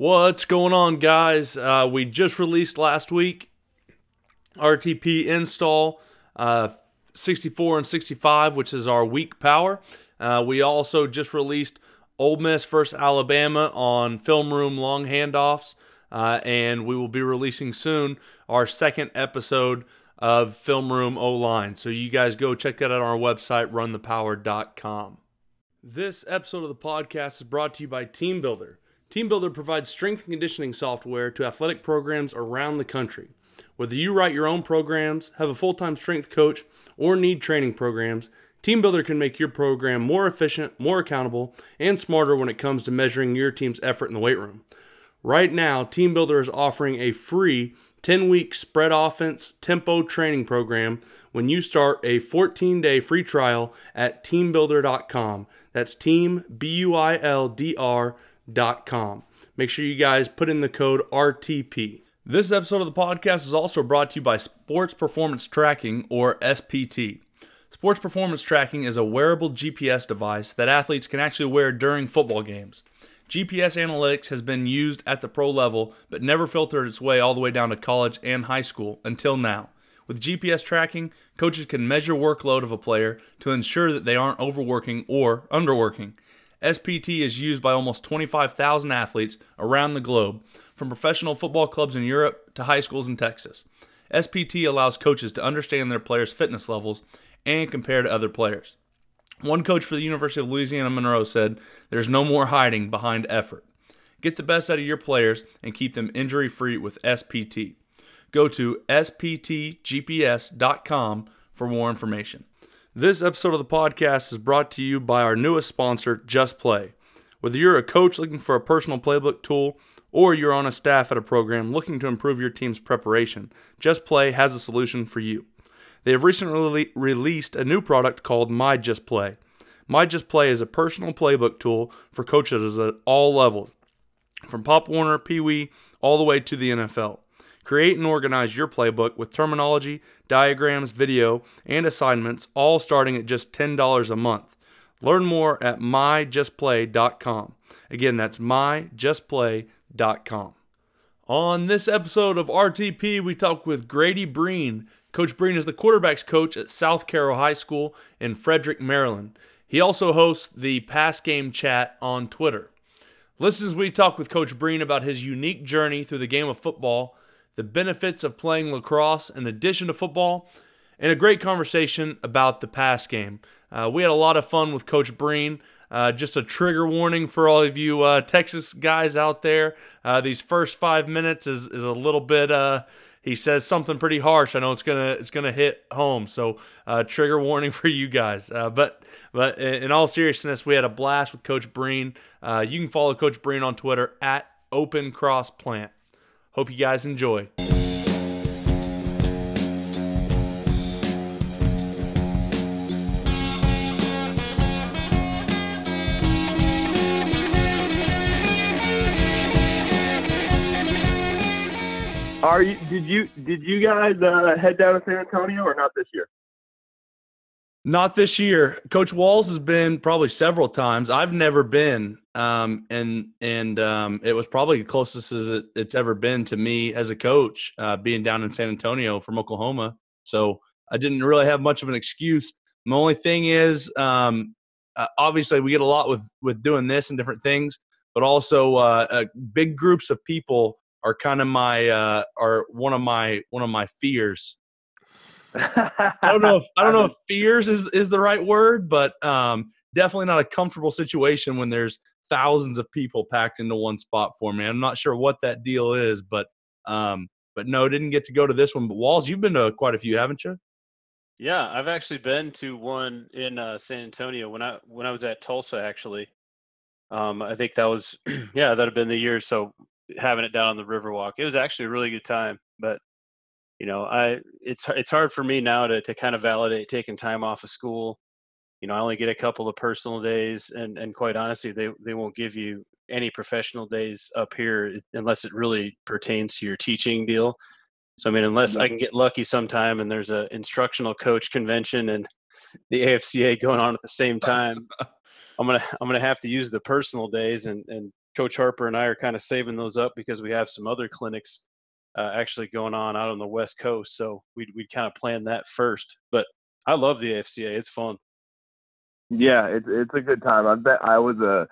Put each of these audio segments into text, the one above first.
What's going on, guys? Uh, we just released last week RTP install uh, 64 and 65, which is our weak power. Uh, we also just released Ole Miss versus Alabama on Film Room long handoffs, uh, and we will be releasing soon our second episode of Film Room O Line. So you guys go check that out on our website, runthepower.com. This episode of the podcast is brought to you by Team Builder. TeamBuilder provides strength and conditioning software to athletic programs around the country. Whether you write your own programs, have a full time strength coach, or need training programs, TeamBuilder can make your program more efficient, more accountable, and smarter when it comes to measuring your team's effort in the weight room. Right now, TeamBuilder is offering a free 10 week spread offense tempo training program when you start a 14 day free trial at teambuilder.com. That's team, B U I L D R com. Make sure you guys put in the code RTP. This episode of the podcast is also brought to you by Sports Performance Tracking, or SPT. Sports Performance Tracking is a wearable GPS device that athletes can actually wear during football games. GPS analytics has been used at the pro level, but never filtered its way all the way down to college and high school until now. With GPS tracking, coaches can measure workload of a player to ensure that they aren't overworking or underworking. SPT is used by almost 25,000 athletes around the globe, from professional football clubs in Europe to high schools in Texas. SPT allows coaches to understand their players' fitness levels and compare to other players. One coach for the University of Louisiana Monroe said, There's no more hiding behind effort. Get the best out of your players and keep them injury free with SPT. Go to sptgps.com for more information. This episode of the podcast is brought to you by our newest sponsor, Just Play. Whether you're a coach looking for a personal playbook tool or you're on a staff at a program looking to improve your team's preparation, Just Play has a solution for you. They have recently released a new product called My Just Play. My Just Play is a personal playbook tool for coaches at all levels, from Pop Warner, Pee Wee, all the way to the NFL. Create and organize your playbook with terminology, diagrams, video, and assignments, all starting at just $10 a month. Learn more at myjustplay.com. Again, that's myjustplay.com. On this episode of RTP, we talk with Grady Breen. Coach Breen is the quarterback's coach at South Carroll High School in Frederick, Maryland. He also hosts the Pass Game Chat on Twitter. Listen as we talk with Coach Breen about his unique journey through the game of football the benefits of playing lacrosse in addition to football, and a great conversation about the pass game. Uh, we had a lot of fun with Coach Breen. Uh, just a trigger warning for all of you uh, Texas guys out there. Uh, these first five minutes is, is a little bit. Uh, he says something pretty harsh. I know it's gonna it's gonna hit home. So uh, trigger warning for you guys. but but in all seriousness, we had a blast with Coach Breen. you can follow Coach Breen on Twitter at Open Cross Plant. Hope you guys enjoy. Are you? Did you? Did you guys uh, head down to San Antonio or not this year? Not this year. Coach Walls has been probably several times. I've never been, um, and and um, it was probably the closest as it, it's ever been to me as a coach, uh, being down in San Antonio from Oklahoma. So I didn't really have much of an excuse. My only thing is, um, uh, obviously, we get a lot with with doing this and different things, but also uh, uh big groups of people are kind of my uh, are one of my one of my fears I don't know if I don't know if fears is, is the right word, but um, definitely not a comfortable situation when there's thousands of people packed into one spot for me. I'm not sure what that deal is, but um, but no, didn't get to go to this one. But Walls, you've been to quite a few, haven't you? Yeah, I've actually been to one in uh, San Antonio when I when I was at Tulsa. Actually, um, I think that was yeah, that'd have been the year. So having it down on the Riverwalk, it was actually a really good time. But you know, I it's it's hard for me now to to kind of validate taking time off of school. You know, I only get a couple of personal days, and and quite honestly, they they won't give you any professional days up here eh, unless it really pertains to your teaching deal. So I mean, unless I mm-hmm. can get lucky sometime and there's a instructional coach convention and the AFCA going on at the same time, I'm gonna I'm gonna have to use the personal days and and Coach Harper and I are kind of saving those up because we have some other clinics uh, actually going on out on the West Coast. So we'd we'd kind of plan that first. But I love the AFCA; it's fun. Yeah, it's it's a good time. I bet I was a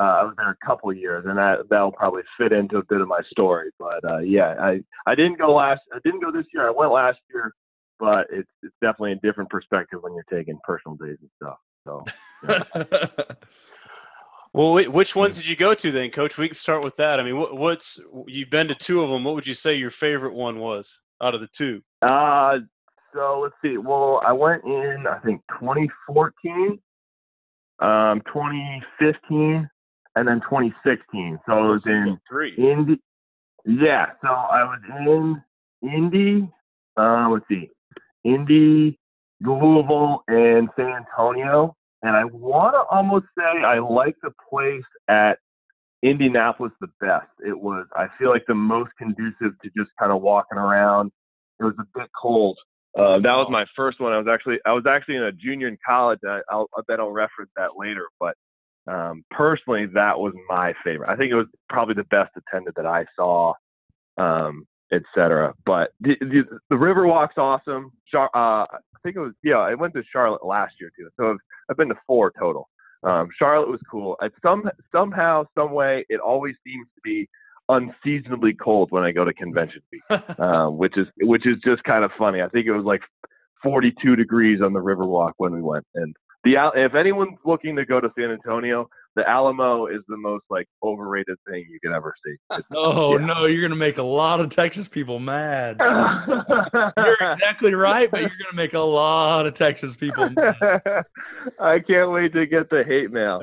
uh, I was there a couple of years, and that that'll probably fit into a bit of my story. But uh, yeah, I I didn't go last. I didn't go this year. I went last year, but it's it's definitely a different perspective when you're taking personal days and stuff. So. Yeah. well, which ones did you go to then, Coach? We can start with that. I mean, what, what's you've been to two of them. What would you say your favorite one was out of the two? Uh, so let's see. Well, I went in I think 2014, um, 2015, and then 2016. So it was in three. Indy. Yeah, so I was in Indy. Uh, let's see, Indy, Louisville, and San Antonio. And I want to almost say I like the place at Indianapolis the best. It was, I feel like, the most conducive to just kind of walking around. It was a bit cold. Uh, that was my first one. I was actually I was actually in a junior in college. I, I'll, I bet I'll reference that later. But um, personally, that was my favorite. I think it was probably the best attended that I saw, um, etc. But the, the, the Riverwalk's awesome. Char- uh, I think it was yeah. I went to Charlotte last year too, so I've, I've been to four total. Um, Charlotte was cool. At some somehow, some way, it always seems to be unseasonably cold when I go to convention week, uh, which is which is just kind of funny. I think it was like 42 degrees on the Riverwalk when we went, and the if anyone's looking to go to San Antonio, the Alamo is the most like overrated thing you could ever see. Oh yeah. no, you're gonna make a lot of Texas people mad. you're exactly right, but you're gonna make a lot of Texas people mad. I can't wait to get the hate mail.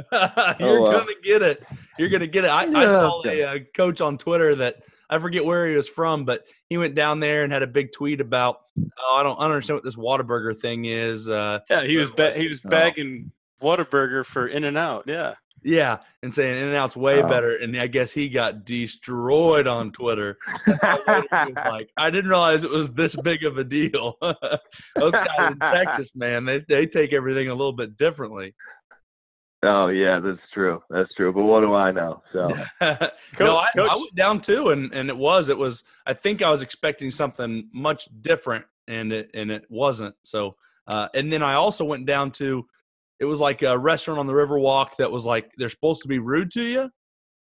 you're oh, gonna get it. You're gonna get it. I, yeah. I saw a, a coach on Twitter that I forget where he was from, but he went down there and had a big tweet about, oh, I don't, I don't understand what this Whataburger thing is. Uh, yeah, he was ba- he was oh. bagging oh. Whataburger for In and Out. Yeah. Yeah, and saying In and Out's way oh. better, and I guess he got destroyed on Twitter. like, I didn't realize it was this big of a deal. Those guys in Texas, man, they they take everything a little bit differently. Oh yeah, that's true. That's true. But what do I know? So no, I, I, went down too, and and it was it was. I think I was expecting something much different, and it and it wasn't. So uh, and then I also went down to. It was like a restaurant on the Riverwalk that was like they're supposed to be rude to you,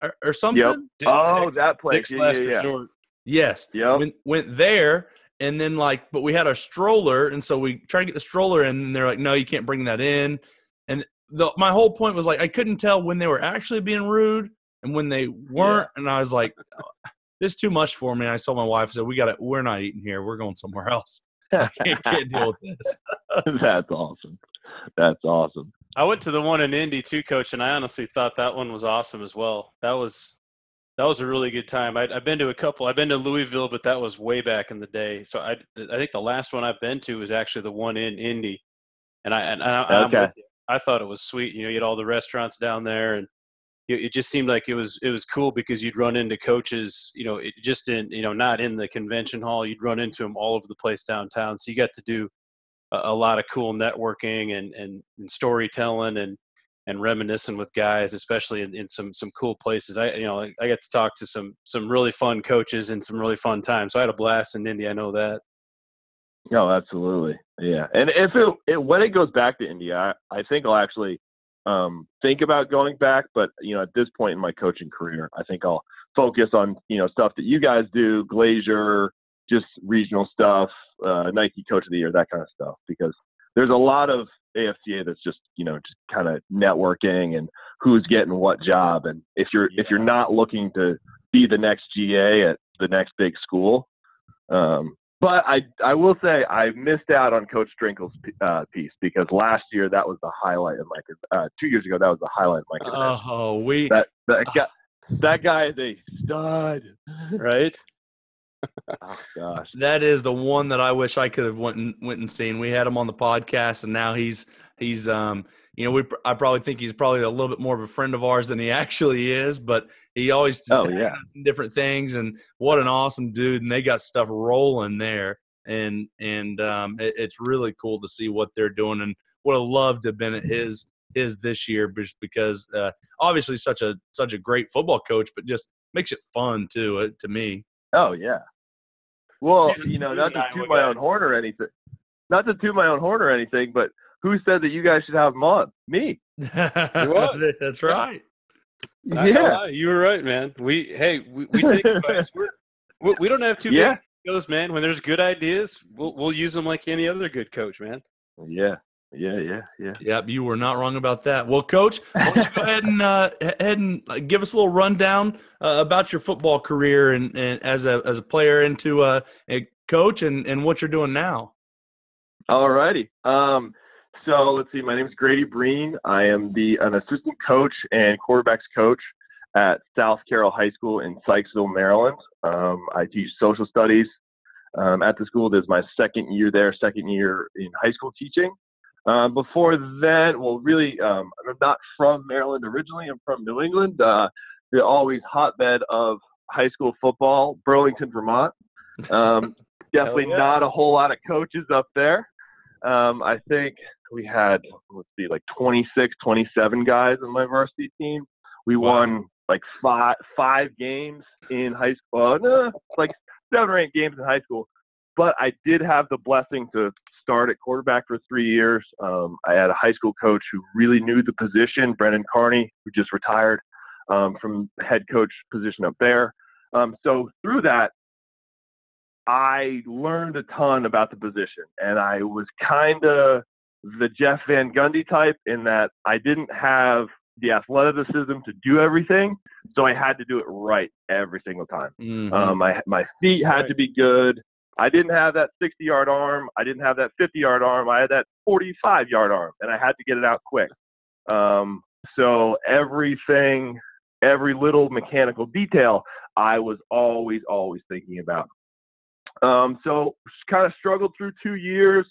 or, or something. Yep. Oh, that place. yeah, yeah, yeah. Yes. Yeah. Went, went there, and then like, but we had a stroller, and so we tried to get the stroller, in, and they're like, no, you can't bring that in. And the my whole point was like I couldn't tell when they were actually being rude and when they weren't, yeah. and I was like, uh, "This is too much for me." And I told my wife, "I said we got it. We're not eating here. We're going somewhere else. I can't, can't deal with this." That's awesome. That's awesome. I went to the one in Indy too, Coach, and I honestly thought that one was awesome as well. That was that was a really good time. I, have been to a couple. I've been to Louisville, but that was way back in the day. So I, I think the last one I've been to was actually the one in Indy, and I and I, okay. I thought it was sweet. You know, you had all the restaurants down there, and it just seemed like it was it was cool because you'd run into coaches. You know, it just in you know not in the convention hall. You'd run into them all over the place downtown. So you got to do a, a lot of cool networking and, and and storytelling and and reminiscing with guys, especially in, in some some cool places. I you know I, I got to talk to some some really fun coaches and some really fun times. So I had a blast in Indy. I know that. No, absolutely. Yeah. And if it, it when it goes back to Indy, I, I think I'll actually um, think about going back. But, you know, at this point in my coaching career, I think I'll focus on, you know, stuff that you guys do, Glazier, just regional stuff, uh, Nike Coach of the Year, that kind of stuff. Because there's a lot of AFCA that's just, you know, just kind of networking and who's getting what job. And if you're yeah. if you're not looking to be the next GA at the next big school, um, but I I will say I missed out on Coach Strinkle's uh, piece because last year that was the highlight of my uh, two years ago that was the highlight of my career. Oh, we that that guy, that guy is a stud, right? Oh gosh, that is the one that I wish I could have went and went and seen. We had him on the podcast, and now he's he's um you know we I probably think he's probably a little bit more of a friend of ours than he actually is, but he always oh yeah different things and what an awesome dude and they got stuff rolling there and and um, it, it's really cool to see what they're doing and would have loved to have been at his his this year, just because uh, obviously such a such a great football coach, but just makes it fun too uh, to me. Oh yeah. Well, you know, not to toot my guy. own horn or anything. Not to toot my own horn or anything, but who said that you guys should have him on? Me. was. That's right. Not gonna you were right, man. We hey, we, we take advice. We're, we, we don't have too Yeah. big egos, man. When there's good ideas, we'll we'll use them like any other good coach, man. Yeah. Yeah. Yeah. Yeah. Yep, you were not wrong about that. Well, Coach, why don't you go ahead and uh, ahead and uh, give us a little rundown uh, about your football career and, and as a as a player into uh, a coach and, and what you're doing now. All righty. Um, so let's see. My name is Grady Breen. I am the an assistant coach and quarterbacks coach at South Carroll High School in Sykesville, Maryland. Um, I teach social studies um, at the school. This is my second year there, second year in high school teaching. Um, before that, well, really, um, I'm not from Maryland originally. I'm from New England, uh, the always hotbed of high school football, Burlington, Vermont. Um, definitely yeah. not a whole lot of coaches up there. Um, I think we had, let's see, like 26, 27 guys on my varsity team. We Wow. won like five five games in high school. Uh, no, like seven or eight games in high school. But I did have the blessing to start at quarterback for three years. Um, I had a high school coach who really knew the position, Brendan Carney, who just retired um, from head coach position up there. Um, so through that, I learned a ton about the position, and I was kind of the Jeff Van Gundy type in that I didn't have the athleticism to do everything, so I had to do it right every single time. Mhm. Um, my my feet had to be good. I didn't have that 60 yard arm. I didn't have that 50 yard arm. I had that 45 yard arm, and I had to get it out quick. Um, so everything, every little mechanical detail, I was always always thinking about. Um, so kind of struggled through two years.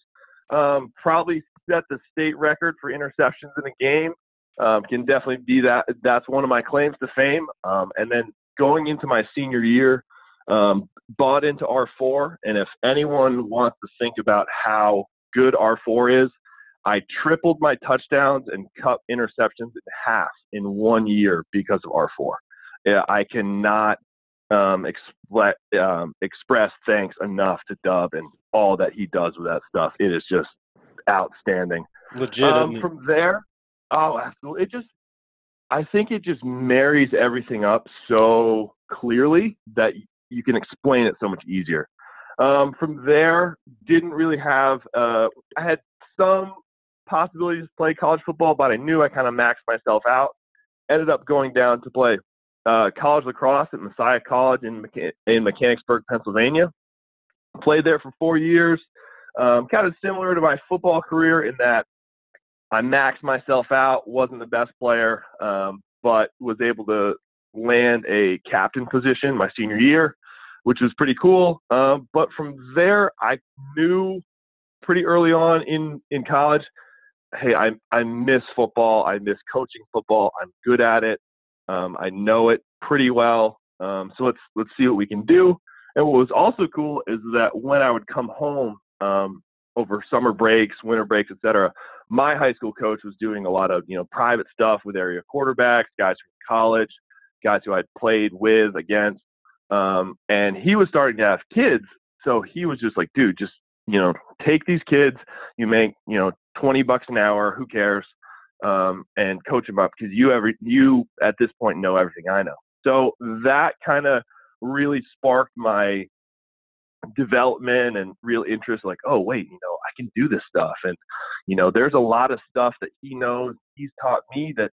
Um, probably set the state record for interceptions in a game. Um, can definitely be that. That's one of my claims to fame. Um, and then going into my senior year, um, bought into R4. And if anyone wants to think about how good R4 is, I tripled my touchdowns and cut interceptions in half in one year because of R4. Yeah, I cannot um, um, express thanks enough to Dub and all that he does with that stuff. It is just outstanding. Legit. Um, from there, oh, absolutely. It just, I think it just marries everything up so clearly that you can explain it so much easier. Um, from there, didn't really have. Uh, I had some possibilities to play college football, but I knew I kind of maxed myself out. Ended up going down to play uh, college lacrosse at Messiah College in in Mechanicsburg, Pennsylvania. Played there for four years. Um, kind of similar to my football career in that I maxed myself out, wasn't the best player, um, but was able to land a captain position my senior year, which was pretty cool. Um, but from there, I knew pretty early on in, in college, hey, I, I miss football. I miss coaching football. I'm good at it. Um, I know it pretty well. Um, so let's let's see what we can do. And what was also cool is that when I would come home um, over summer breaks, winter breaks, etc., my high school coach was doing a lot of you know private stuff with area quarterbacks, guys from college, guys who I'd played with against, um, and he was starting to have kids. So he was just like, dude, just you know, take these kids. You make you know twenty bucks an hour. Who cares? Um, and coach them up because you every you at this point know everything I know. So that kind of really sparked my development and real interest like oh wait you know i can do this stuff and you know there's a lot of stuff that he knows he's taught me that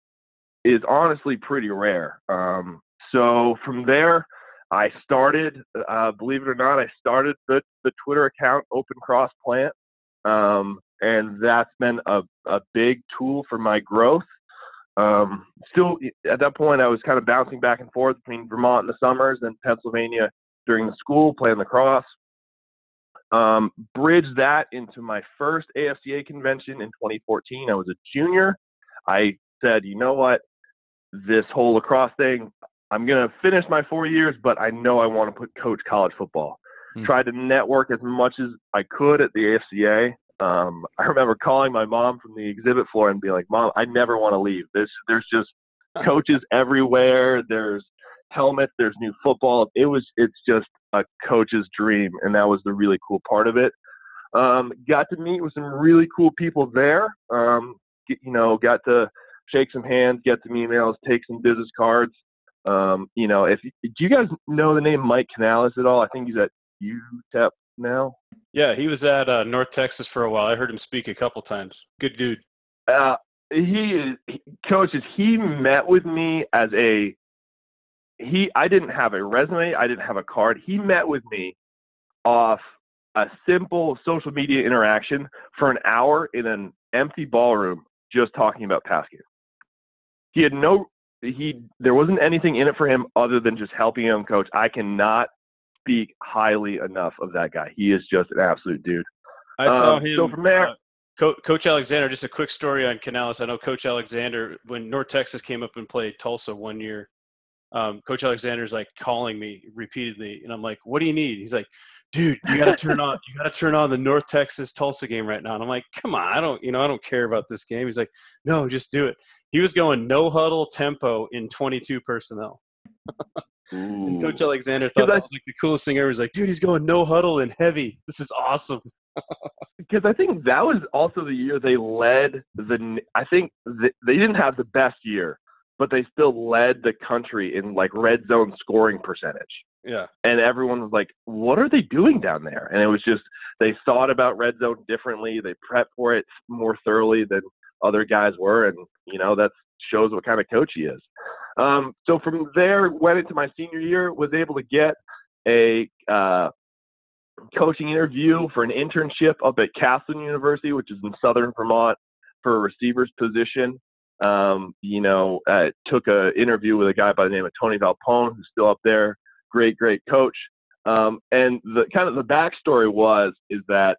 is honestly pretty rare um, so from there i started uh, believe it or not i started the, the twitter account open cross plant um, and that's been a, a big tool for my growth um, still at that point i was kind of bouncing back and forth between vermont in the summers and pennsylvania during the school playing lacrosse um, bridged that into my first AFCA convention in 2014. I was a junior. I said, you know what, this whole lacrosse thing, I'm gonna finish my four years, but I know I want to put coach college football. Hmm. Tried to network as much as I could at the AFCA. Um, I remember calling my mom from the exhibit floor and being like, "Mom, I never want to leave. There's there's just coaches everywhere. There's helmets. There's new football. It was it's just a coach's dream, and that was the really cool part of it. Um, got to meet with some really cool people there. Um, you know, got to shake some hands, get some emails, take some business cards. Um, you know, if do you guys know the name Mike Canales at all? I think he's at UTEP now. Yeah, he was at uh, North Texas for a while. I heard him speak a couple times. Good dude. Uh, he is he, coaches. He met with me as a he. I didn't have a resume. I didn't have a card. He met with me off a simple social media interaction for an hour in an empty ballroom, just talking about pass game. He had no he there wasn't anything in it for him other than just helping him coach. I cannot speak highly enough of that guy. He is just an absolute dude. I saw um, him. So from there, uh, Co- Coach Alexander. Just a quick story on Canales. I know Coach Alexander when North Texas came up and played Tulsa one year. Um, Coach Alexander's like calling me repeatedly, and I'm like, "What do you need?" He's like, "Dude, you got to turn on, you got to turn on the North Texas Tulsa game right now." And I'm like, "Come on, I don't, you know, I don't care about this game." He's like, "No, just do it." He was going no huddle tempo in 22 personnel. and Coach Alexander thought that was like the coolest thing ever. He's like, dude, he's going no huddle and heavy. This is awesome. because I think that was also the year they led the. I think the, they didn't have the best year, but they still led the country in like red zone scoring percentage. Yeah. And everyone was like, what are they doing down there? And it was just they thought about red zone differently. They prepped for it more thoroughly than other guys were, and you know that shows what kind of coach he is. Um, so from there, went into my senior year, was able to get a uh, coaching interview for an internship up at Castleton University, which is in Southern Vermont, for a receiver's position. Um, you know, uh, took an interview with a guy by the name of Tony Volpone, who's still up there. Great, great coach. Um, and the kind of the backstory was is that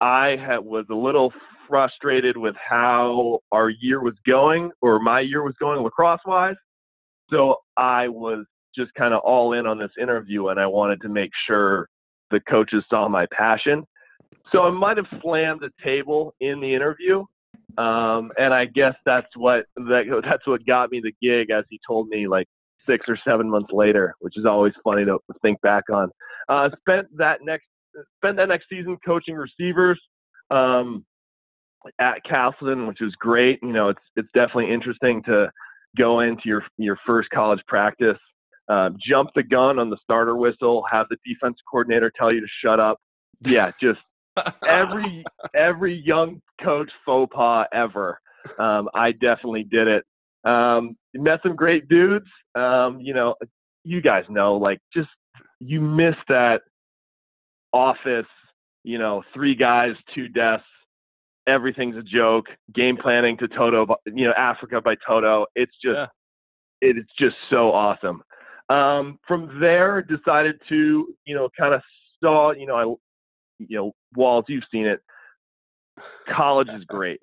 I had, was a little frustrated with how our year was going, or my year was going lacrosse wise. So I was just kind of all in on this interview, and I wanted to make sure the coaches saw my passion. So I might have slammed the table in the interview, um, and I guess that's what that, that's what got me the gig, as he told me like six or seven months later, which is always funny to think back on. Uh, spent that next spent that next season coaching receivers. Um, at Castleton, which was great. You know, it's it's definitely interesting to go into your your first college practice, uh, jump the gun on the starter whistle, have the defense coordinator tell you to shut up. Yeah, just every every young coach faux pas ever. Um, I definitely did it. Um, met some great dudes. Um, you know, you guys know, like just you miss that office. You know, three guys, two desks everything's a joke. Game planning to Toto, you know, Africa by Toto. It's just, yeah. it's just so awesome. Um, from there, decided to, you know, kind of saw, you know, I, you know, Walls, you've seen it. College is great,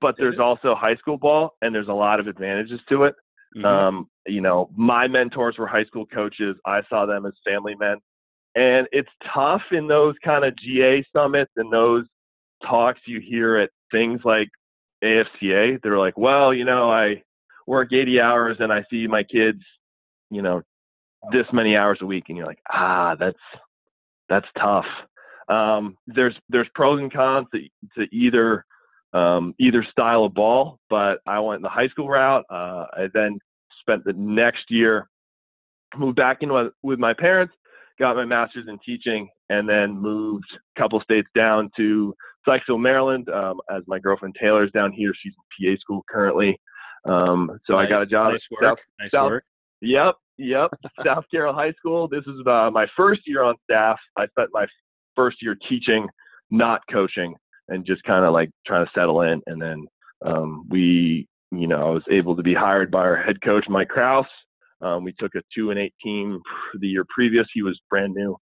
but there's also high school ball, and there's a lot of advantages to it. Mm-hmm. Um, you know, my mentors were high school coaches. I saw them as family men. And it's tough in those kind of GA summits and those talks you hear at things like AFCA, they're like, well, you know, I work 80 hours and I see my kids, you know, this many hours a week, and you're like, ah, that's that's tough. Um, there's there's pros and cons to, to either um, either style of ball, but I went the high school route. Uh, I then spent the next year moved back in with, with my parents, got my master's in teaching, and then moved a couple states down to Sykesville, Maryland, um, as my girlfriend Taylor's down here. She's in PA school currently. Um, so nice, I got a job nice at South, nice South, work. Yep, yep. South Carroll High School. This is uh, my first year on staff. I spent my first year teaching, not coaching, and just kind of like trying to settle in. And then um, we, you know, I was able to be hired by our head coach Mike Kraus. Um, we took a two and eight team the year previous. He was brand new,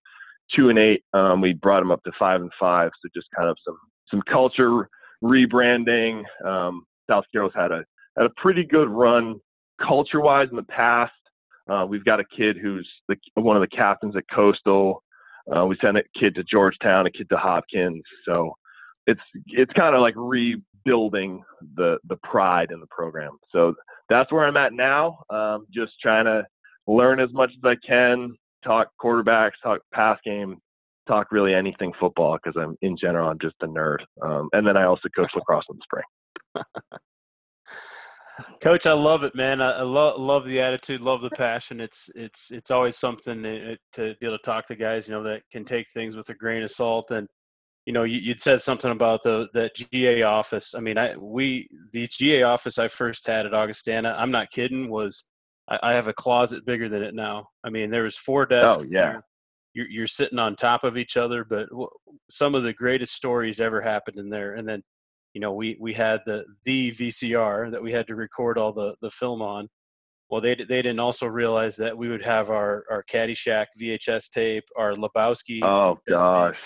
two and eight. Um, we brought him up to five and five. So just kind of some some culture rebranding. Um, South Carroll's had a had a pretty good run culture wise in the past. Uh, we've got a kid who's the, one of the captains at Coastal. Uh, we sent a kid to Georgetown, a kid to Hopkins. So it's it's kind of like rebuilding the the pride in the program. So that's where I'm at now. Um, just trying to learn as much as I can, talk quarterbacks, talk pass game, talk really anything football because I'm in general I'm just a nerd. Um, and then I also coach lacrosse in the spring. Coach, I love it, man. I, I love love the attitude, love the passion. It's it's it's always something to, to, be able to talk to guys, you know, that can take things with a grain of salt. And you know, you, would said something about the that GA office. I mean, I we the GA office I first had at Augustana. I'm not kidding. Was I, I have a closet bigger than it now. I mean, there was four desks. Oh yeah. You're, you're sitting on top of each other, but some of the greatest stories ever happened in there. And then you know, we we had the the VCR that we had to record all the the film on. Well, they they didn't also realize that we would have our our Caddyshack VHS tape, our Lebowski. Oh VHS gosh. Tape,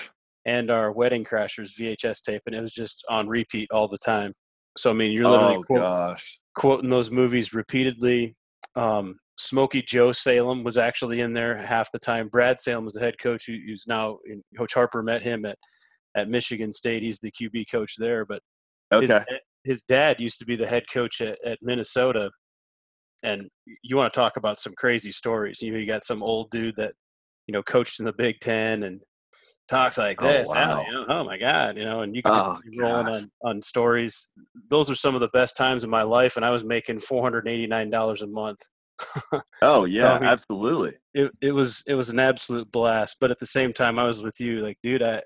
and our Wedding Crashers VHS tape, and it was just on repeat all the time. So I mean, you're literally oh, quote, quoting those movies repeatedly. Um, Smokey Joe Salem was actually in there half the time. Brad Salem was the head coach, who, who's now in, Coach Harper met him at at Michigan State. He's the QB coach there, but Okay. His, his, dad used to be the head coach at, at Minnesota, and you want to talk about some crazy stories. You know, you got some old dude that you know coached in the Big Ten and talks like oh, this. Wow. you know, oh my god, you know, and you can oh, just be rolling on on stories. Those are some of the best times in my life, and I was making four hundred eighty nine dollars a month. oh yeah, I mean, absolutely. It it was it was an absolute blast, but at the same time, I was with you, like, dude, I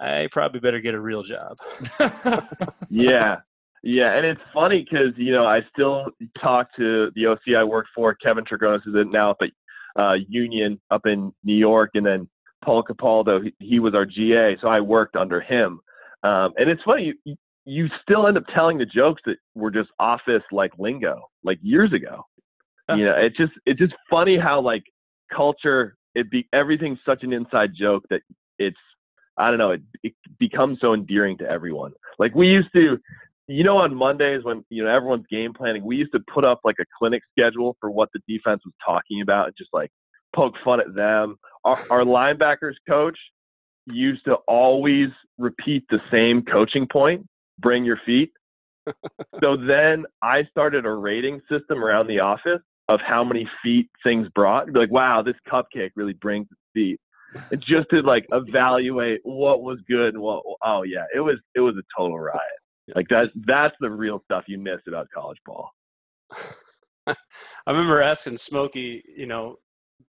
I probably better get a real job. yeah. Yeah, and it's funny because you know I still talk to the OC I worked for, Kevin Tregonis, is now up at uh, Union up in New York, and then Paul Capaldo, he, he was our GA, so I worked under him. Um, and it's funny, you, you still end up telling the jokes that were just office like lingo, like years ago. You know, it's just it's just funny how like culture it be everything's such an inside joke that it's I don't know, it, it becomes so endearing to everyone. Like we used to, you know, on Mondays when you know everyone's game planning, we used to put up like a clinic schedule for what the defense was talking about and just like poke fun at them. Our, our linebackers coach used to always repeat the same coaching point: bring your feet. so then I started a rating system around the office of how many feet things brought. Be like, wow, this cupcake really brings feet just to like evaluate what was good and what oh yeah it was it was a total riot like that's that's the real stuff you miss about college ball i remember asking smokey you know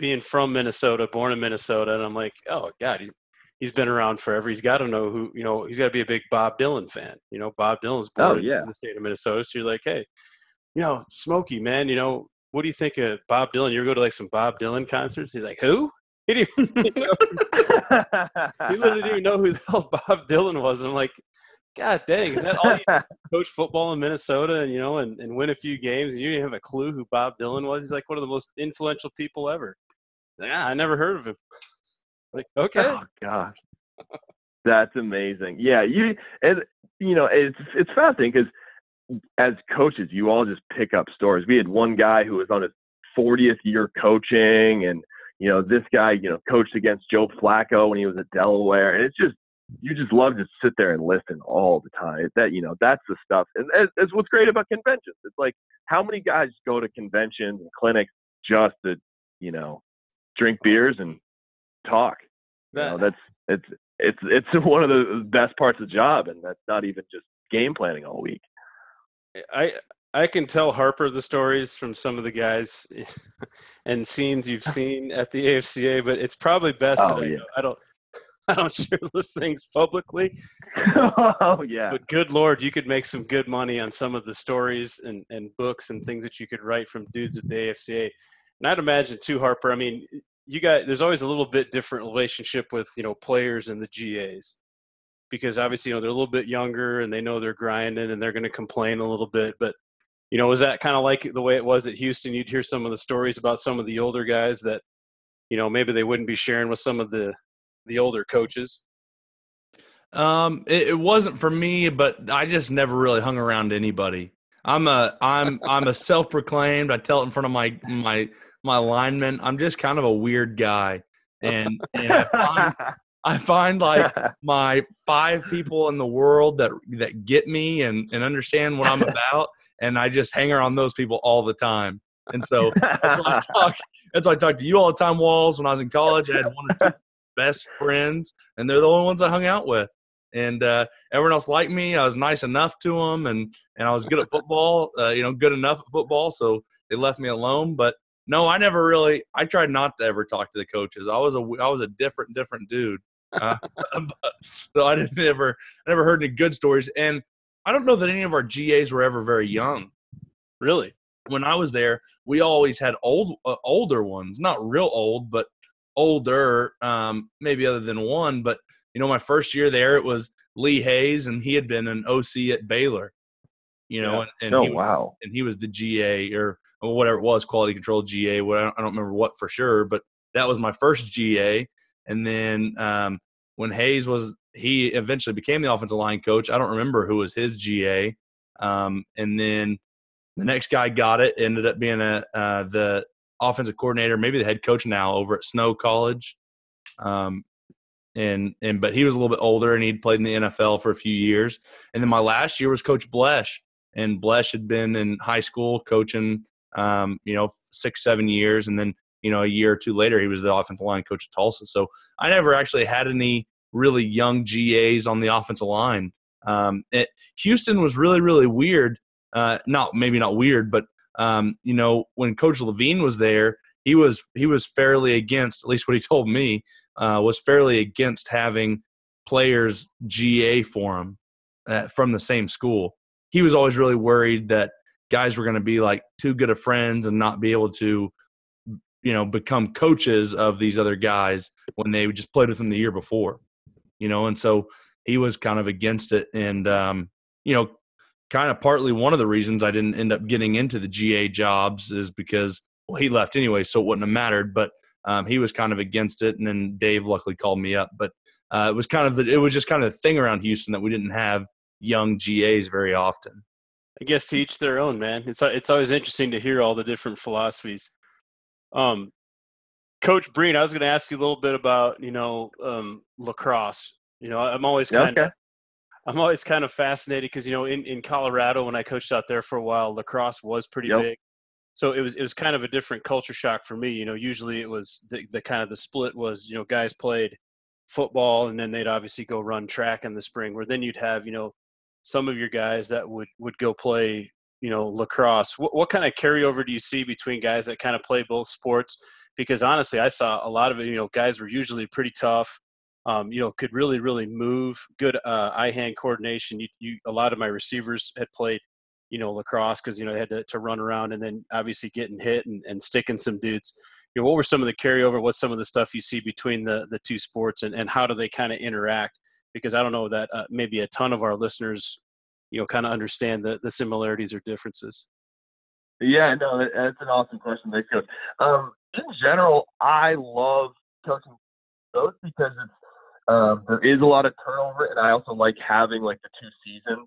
being from minnesota born in minnesota and i'm like oh god he's he's been around forever he's got to know who you know he's got to be a big bob dylan fan you know bob dylan's oh, born oh, yeah. in the state of minnesota so you're like hey you know smokey man you know what do you think of bob dylan you ever go to like some bob dylan concerts he's like who he didn't even, you know, he literally didn't even know who the hell Bob Dylan was. And I'm like, God dang, is that all you coach football in Minnesota and you know and, and win a few games and you didn't have a clue who Bob Dylan was? He's like one of the most influential people ever. Like, ah, I never heard of him. Like, okay. Oh gosh. That's amazing. Yeah, you and you know, it's it's fascinating because as coaches, you all just pick up stories. We had one guy who was on his 40th year coaching and you know, this guy, you know, coached against Joe Flacco when he was at Delaware, and it's just you just love to sit there and listen all the time. That you know, that's the stuff, and that's what's great about conventions. It's like how many guys go to conventions and clinics just to, you know, drink beers and talk. That, you know, that's it's it's it's one of the best parts of the job, and that's not even just game planning all week. Eh, I I can tell Harper the stories from some of the guys and scenes you've seen at the AFCA, but it's probably best oh, that yeah. I, don't I don't share those things publicly. oh yeah. But good lord, you could make some good money on some of the stories and, and books and things that you could write from dudes at the AFCA. And I'd imagine too, Harper. I mean, you got there's always a little bit different relationship with you know players and the GAs because obviously you know they're a little bit younger and they know they're grinding and they're going to complain a little bit, but you know, was that kind of like the way it was at Houston? You'd hear some of the stories about some of the older guys that, you know, maybe they wouldn't be sharing with some of the the older coaches. Um, it, it wasn't for me, but I just never really hung around anybody. I'm a I'm I'm a self-proclaimed. I tell it in front of my my my linemen. I'm just kind of a weird guy, and, and I'm, I find like my five people in the world that that get me and and understand what I'm about, and I just hang around those people all the time. And so that's why I talk. That's why I talk to you all the time, Walls. When I was in college, I had one or two best friends, and they're the only ones I hung out with. And uh, everyone else liked me. I was nice enough to them, and and I was good at football. Uh, you know, good enough at football, so they left me alone. But no, I never really. I tried not to ever talk to the coaches. I was a I was a different different dude. Uh, but, so I didn't ever I never heard any good stories, and I don't know that any of our GAs were ever very young. Really, when I was there, we always had old uh, older ones, not real old, but older, um, maybe other than one. But you know, my first year there, it was Lee Hayes, and he had been an OC at Baylor. You know, yeah. and, and oh he, wow, and he was the GA or, or whatever it was, quality control GA. What I don't, remember what for sure, but that was my first GA. And then um, when Hayes was, he eventually became the offensive line coach. I don't remember who was his GA. Um, and then the next guy got it. Ended up being a uh, the offensive coordinator, maybe the head coach now over at Snow College. Um, and and but he was a little bit older and he'd played in the NFL for a few years. And then my last year was Coach Blesh, and Blesh had been in high school coaching, um, you know, six seven years, and then you know a year or two later he was the offensive line coach at Tulsa. So I never actually had any really young GAs on the offensive line. Um, it, Houston was really really weird. Uh, not maybe not weird, but um, you know when Coach Levine was there, he was he was fairly against, at least what he told me, uh, was fairly against having players GA for him uh, from the same school. He was always really worried that guys were going to be like too good of friends and not be able to, you know, become coaches of these other guys when they just played with them the year before, you know, and so he was kind of against it. And, um, you know, kind of partly one of the reasons I didn't end up getting into the GA jobs is because well, he left anyway, so it wouldn't have mattered. But um, he was kind of against it, and then Dave luckily called me up. But uh, it was kind of the, it was just kind of the thing around Houston that we didn't have young GAs very often. I guess to each their own, man. It's it's always interesting to hear all the different philosophies. Um, Coach Breen, I was going to ask you a little bit about you know um, lacrosse. You know, I'm always kind of okay. I'm always kind of fascinated because you know in, in Colorado when I coached out there for a while, lacrosse was pretty Yep. big. So it was it was kind of a different culture shock for me. You know, usually it was the, the kind of the split was you know guys played football and then they'd obviously go run track in the spring. Where then you'd have you know some of your guys that would would go play you know lacrosse. What, what kind of carryover do you see between guys that kind of play both sports? Because honestly, I saw a lot of it. You know, guys were usually pretty tough um, you know, could really, really move. Good uh, eye-hand coordination. You, you, a lot of my receivers had played, you know, lacrosse because you know they had to, to run around and then obviously getting hit and, and sticking some dudes. You know, what were some of the carryover? What's some of the stuff you see between the the two sports, and, and how do they kind of interact? Because I don't know that uh, maybe a ton of our listeners, you know, kind of understand the the similarities or differences. Yeah, no, that's an awesome question. Thanks, Coach. Um, in general, I love coaching both because it's um, there is a lot of turnover, and I also like having like the two seasons.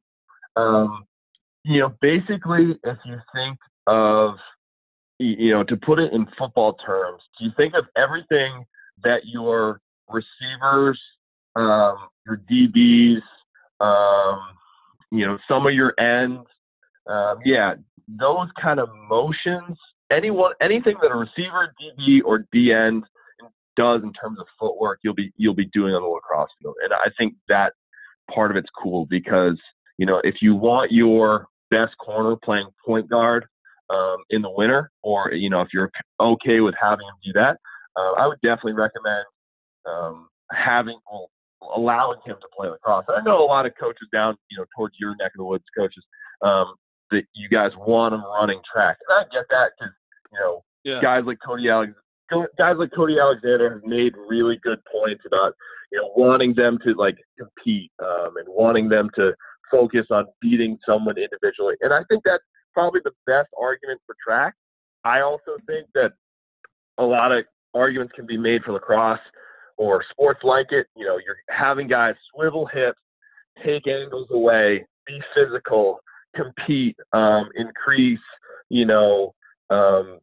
Um, you know, basically, if you think of, you know, to put it in football terms, do you think of everything that your receivers, um, your DBs, um, you know, some of your ends, um, yeah, those kind of motions, anyone, anything that a receiver, DB, or D end does in terms of footwork, you'll be you'll be doing on the lacrosse field, and I think that part of it's cool because you know if you want your best corner playing point guard um, in the winter, or you know if you're okay with having him do that, uh, I would definitely recommend um, having well, allowing him to play lacrosse. I know a lot of coaches down you know towards your neck of the woods, coaches, um, that you guys want them running track, and I get that because you know Yeah. guys like Cody Alex, guys like Cody Alexander have made really good points about you know wanting them to like compete um, and wanting them to focus on beating someone individually, and I think that's probably the best argument for track. I also think that a lot of arguments can be made for lacrosse or sports like it. You know, you're having guys swivel hips, take angles away, be physical, compete, um, increase, you know, um,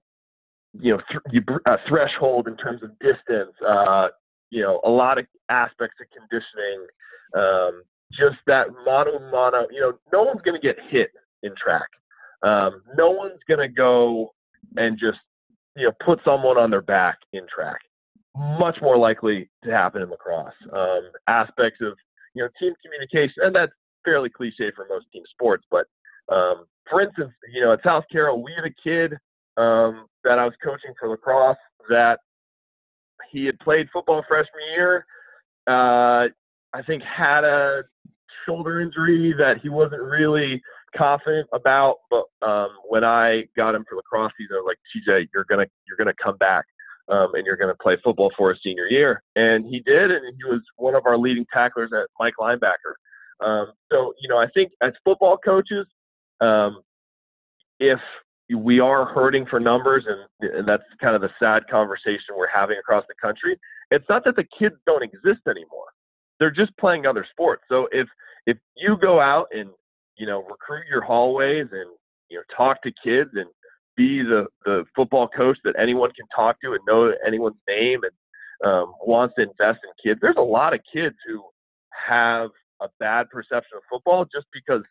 you know, th- you, uh, threshold in terms of distance, uh, you know, a lot of aspects of conditioning. Um, just that mono mono. You know, no one's going to get hit in track. Um, no one's going to go and just you know put someone on their back in track. Much more likely to happen in lacrosse. Um, aspects of you know team communication, and that's fairly cliche for most team sports. But um, for instance, you know at South Carroll, we had a kid um, that I was coaching for lacrosse that he had played football freshman year. Uh, I think had a shoulder injury that he wasn't really confident about. But um, when I got him for lacrosse season, was like, TJ, you're gonna you're gonna come back. Um, and you're going to play football for his senior year. And he did, and he was one of our leading tacklers at Mike linebacker. Um, so, you know, I think as football coaches, um, if we are hurting for numbers, and, and that's kind of the sad conversation we're having across the country, it's not that the kids don't exist anymore. They're just playing other sports. So if if you go out and you know recruit your hallways and you know talk to kids and be the the football coach that anyone can talk to and know anyone's name and um, wants to invest in kids. There's a lot of kids who have a bad perception of football just because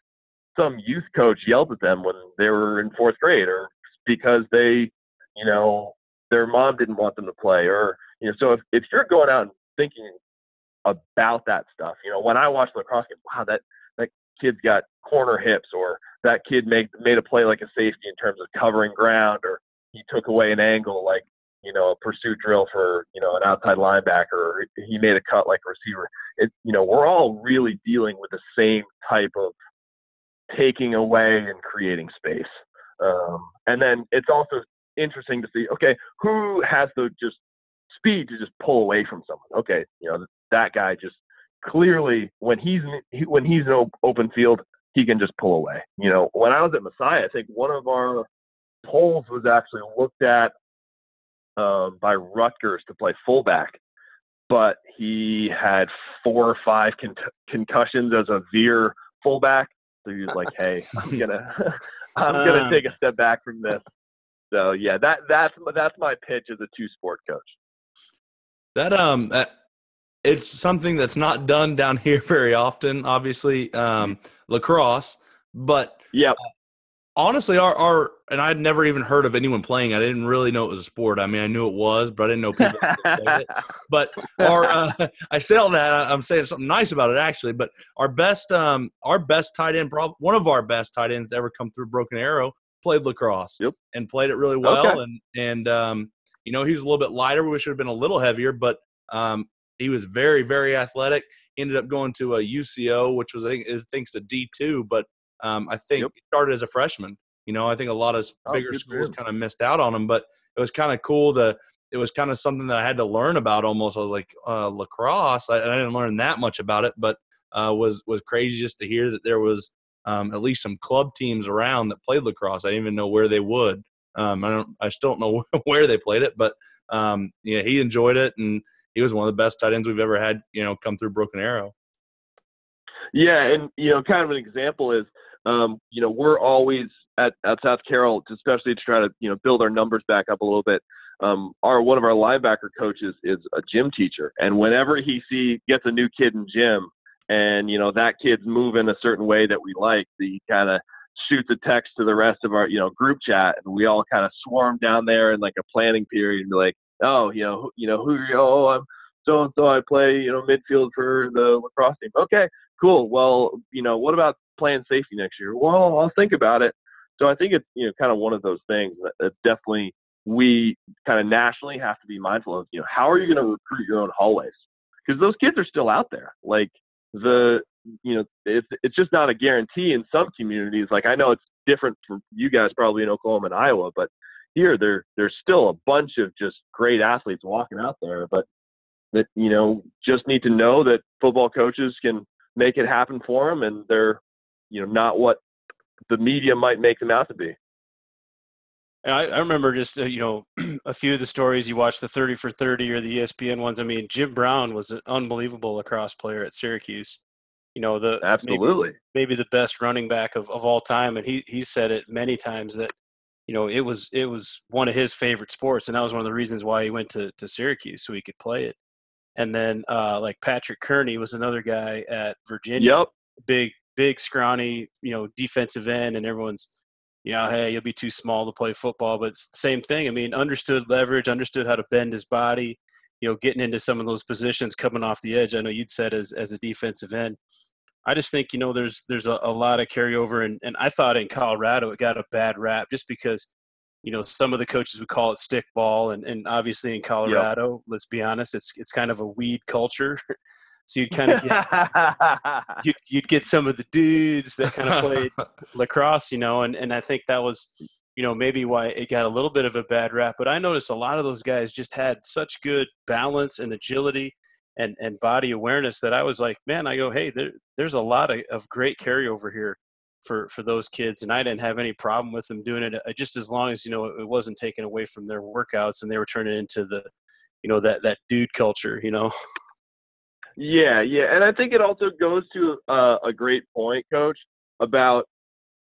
some youth coach yelled at them when they were in fourth grade, or because they, you know, their mom didn't want them to play, or you know. So if if you're going out and thinking about that stuff, you know, when I watch lacrosse game, wow, that that kid's got corner hips, or that kid made made a play like a safety in terms of covering ground, or he took away an angle like you know a pursuit drill for you know an outside linebacker, or he made a cut like a receiver. It you know we're all really dealing with the same type of taking away and creating space. Um, and then it's also interesting to see, okay, who has the just speed to just pull away from someone? Okay, you know, that guy just clearly when he's when he's in open field, he can just pull away. You know, when I was at Messiah, I think one of our polls was actually looked at um, by Rutgers to play fullback, but he had four or five con- concussions as a veer fullback, so he was like, "Hey, I'm gonna, I'm gonna um, take a step back from this." So yeah, that that's that's my pitch as a two sport coach. That um, it's something that's not done down here very often. Obviously, um, lacrosse, but yeah, honestly, our our and I'd never even heard of anyone playing. I didn't really know it was a sport. I mean, I knew it was, but I didn't know people played it. But our, uh, I say all that. I'm saying something nice about it actually. But our best, um, our best tight end, one of our best tight ends to ever come through Broken Arrow, played lacrosse yep. and played it really well. Okay. And and um, you know, he was a little bit lighter. We should have been a little heavier, but um, he was very very athletic. He ended up going to a UCO, which was I think is thinks a D two, but um, I think yep. he started as a freshman. You know, I think a lot of oh, bigger schools kind of missed out on him, but it was kind of cool to. It was kind of something that I had to learn about. Almost, I was like uh, lacrosse. I, I, didn't learn that much about it, but uh, was was crazy just to hear that there was um, at least some club teams around that played lacrosse. I didn't even know where they would. Um, I don't. I still don't know where they played it, but um, yeah, he enjoyed it, and he was one of the best tight ends we've ever had. You know, come through Broken Arrow. Yeah, and you know, kind of an example is um, you know, we're always at, at South Carroll, especially to try to, you know, build our numbers back up a little bit. Um, our one of our linebacker coaches is a gym teacher, and whenever he see gets a new kid in gym, and you know that kid's moving a certain way that we like, he kind of shoots a text to the rest of our you know group chat, and we all kind of swarm down there in like a planning period and be like, oh, you know, you know who you? Oh, I'm so and so. I play you know midfield for the lacrosse team. Okay, cool. Well, you know, what about playing safety next year? Well, I'll think about it. So I think it's you know kind of one of those things that, that definitely we kind of nationally have to be mindful of. You know, how are you going to recruit your own hallways? Because those kids are still out there. Like the you know it's it's just not a guarantee in some communities. Like I know it's different for you guys probably in Oklahoma and Iowa, but here there there's still a bunch of just great athletes walking out there, but that you know just need to know that football coaches can make it happen for them, and they're you know not what the media might make them out to be. I, I remember just uh, you know a few of the stories you watch the thirty for thirty or the ESPN ones. I mean, Jim Brown was an unbelievable lacrosse player at Syracuse. You know the absolutely maybe, maybe the best running back of, of all time, and he he said it many times that you know it was it was one of his favorite sports, and that was one of the reasons why he went to to Syracuse so he could play it. and then uh, like Patrick Kerney was another guy at Virginia. Yep. Big, big, scrawny, you know, defensive end, and everyone's, you know, hey, you'll be too small to play football. But it's the same thing. I mean, understood leverage, understood how to bend his body. You know, getting into some of those positions, coming off the edge. I know you'd said as as a defensive end. I just think you know there's there's a, a lot of carryover, and and I thought in Colorado it got a bad rap just because you know some of the coaches would call it stick ball and, and obviously in colorado yep. let's be honest it's it's kind of a weed culture so you'd kind of get you'd, you'd get some of the dudes that kind of played lacrosse you know and, and i think that was you know maybe why it got a little bit of a bad rap but i noticed a lot of those guys just had such good balance and agility and, and body awareness that i was like man i go hey there, there's a lot of, of great carryover here for for those kids and i didn't have any problem with them doing it uh, just as long as you know it wasn't taken away from their workouts and they were turning into the you know that that dude culture you know? Yeah yeah and i think it also goes to uh, a great point coach about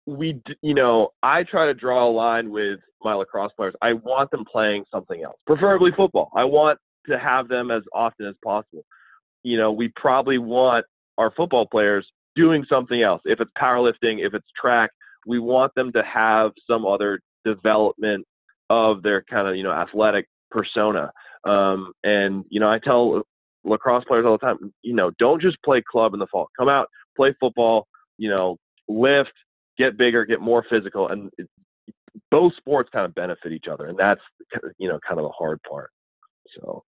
we you know i try to draw a line with my lacrosse players i want them playing something else preferably football i want to have them as often as possible you know we probably want our football players doing something else. If it's powerlifting, if it's track, we want them to have some other development of their kind of you know athletic persona. Um, and you know, I tell lacrosse players all the time, you know, don't just play club in the fall. Come out, play football. You know, lift, get bigger, get more physical, and both sports kind of benefit each other, and that's you know kind of the hard part. So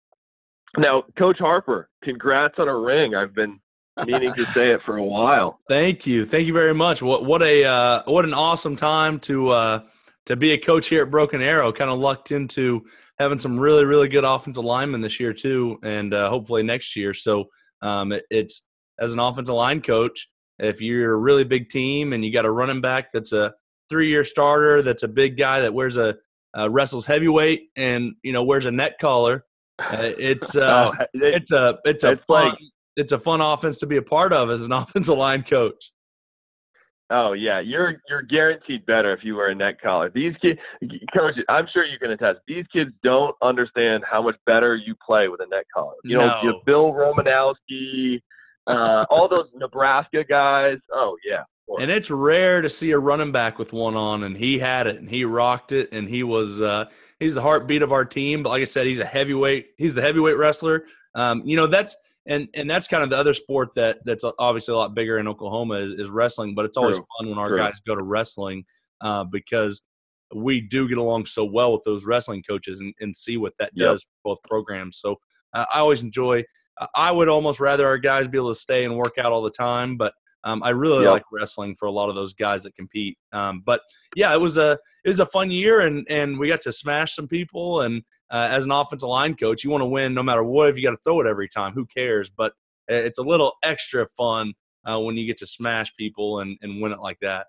now, Coach Harper, congrats on a ring. I've been meaning to say it for a while. Thank you, thank you very much. What what a uh, what an awesome time to uh, to be a coach here at Broken Arrow. Kind of lucked into having some really really good offensive linemen this year too, and uh, hopefully next year. So um, it, it's as an offensive line coach, if you're a really big team and you got a running back that's a three year starter, that's a big guy that wears a uh, wrestles heavyweight and you know wears a neck collar. Uh, it's uh, oh, it, it's a it's a fun, like it's a fun offense to be a part of as an offensive line coach. Oh yeah, you're you're guaranteed better if you wear a neck collar. These kids, coach, I'm sure you can attest. These kids don't understand how much better you play with a neck collar. You know, no. Bill Romanowski, uh, all those Nebraska guys. Oh yeah. And it's rare to see a running back with one on, and he had it, and he rocked it, and he was uh, he's the heartbeat of our team. But like I said, he's a heavyweight. He's the heavyweight wrestler. Um, you know that's and and that's kind of the other sport that that's obviously a lot bigger in Oklahoma is, is wrestling. But it's always True. fun when our True. guys go to wrestling uh, because we do get along so well with those wrestling coaches and, and see what that yep. does for both programs. So uh, I always enjoy. I would almost rather our guys be able to stay and work out all the time, but um, I really yep. like wrestling for a lot of those guys that compete. Um, but yeah, it was a it was a fun year, and and we got to smash some people. And uh, as an offensive line coach, you want to win no matter what. If you got to throw it every time, who cares? But it's a little extra fun uh, when you get to smash people and, and win it like that.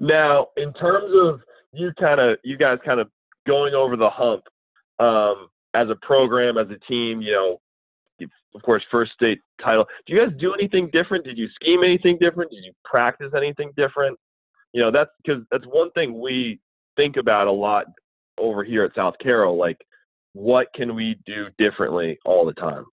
Now, in terms of you kind of you guys kind of going over the hump um, as a program, as a team, you know, of course, first state title. Do you guys do anything different? Did you scheme anything different? Did you practice anything different? You know, that's because that's one thing we think about a lot over here at South Carroll. Like, what can we do differently all the time?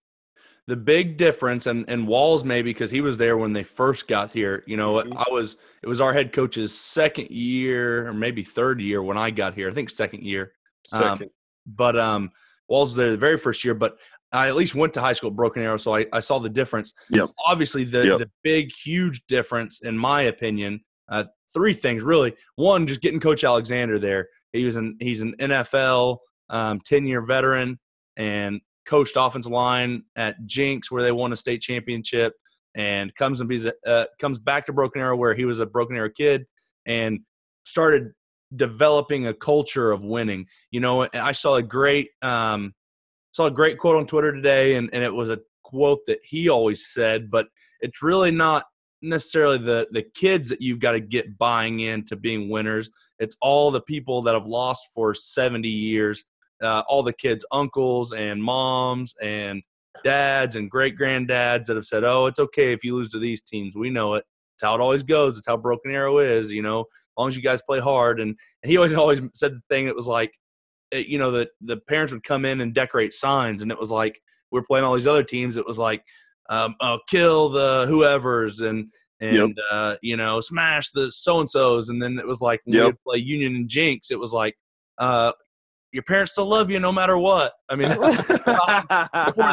The big difference, and and Walls maybe because he was there when they first got here. You know, mm-hmm. I was it was our head coach's second year or maybe third year when I got here. I think second year. Second. Um, but um, Walls was there the very first year, but I at least went to high school at Broken Arrow, so I, I saw the difference. Yep. Obviously, the yep. the big, huge difference, in my opinion, uh, three things really. One, just getting Coach Alexander there. He was an he's an NFL um, ten year veteran and coached offensive line at Jenks where they won a state championship, and comes and be uh, comes back to Broken Arrow where he was a Broken Arrow kid and started developing a culture of winning. You know, I saw a great um, saw a great quote on Twitter today, and, and it was a quote that he always said, but it's really not necessarily the the kids that you've got to get buying into being winners. It's all the people that have lost for 70 years, uh, all the kids' uncles and moms and dads and great granddads that have said, "Oh, it's okay if you lose to these teams. We know it. It's how it always goes. It's how Broken Arrow is. You know, as long as you guys play hard." And, and he always always said the thing that was like, you know, the the parents would come in and decorate signs, and it was like we're playing all these other teams, it was like, um, oh, kill the whoever's and and Yep. uh, you know smash the so and so's, and then it was like when we Yep. would play Union and Jenks, it was like, uh, your parents still love you no matter what. I mean, before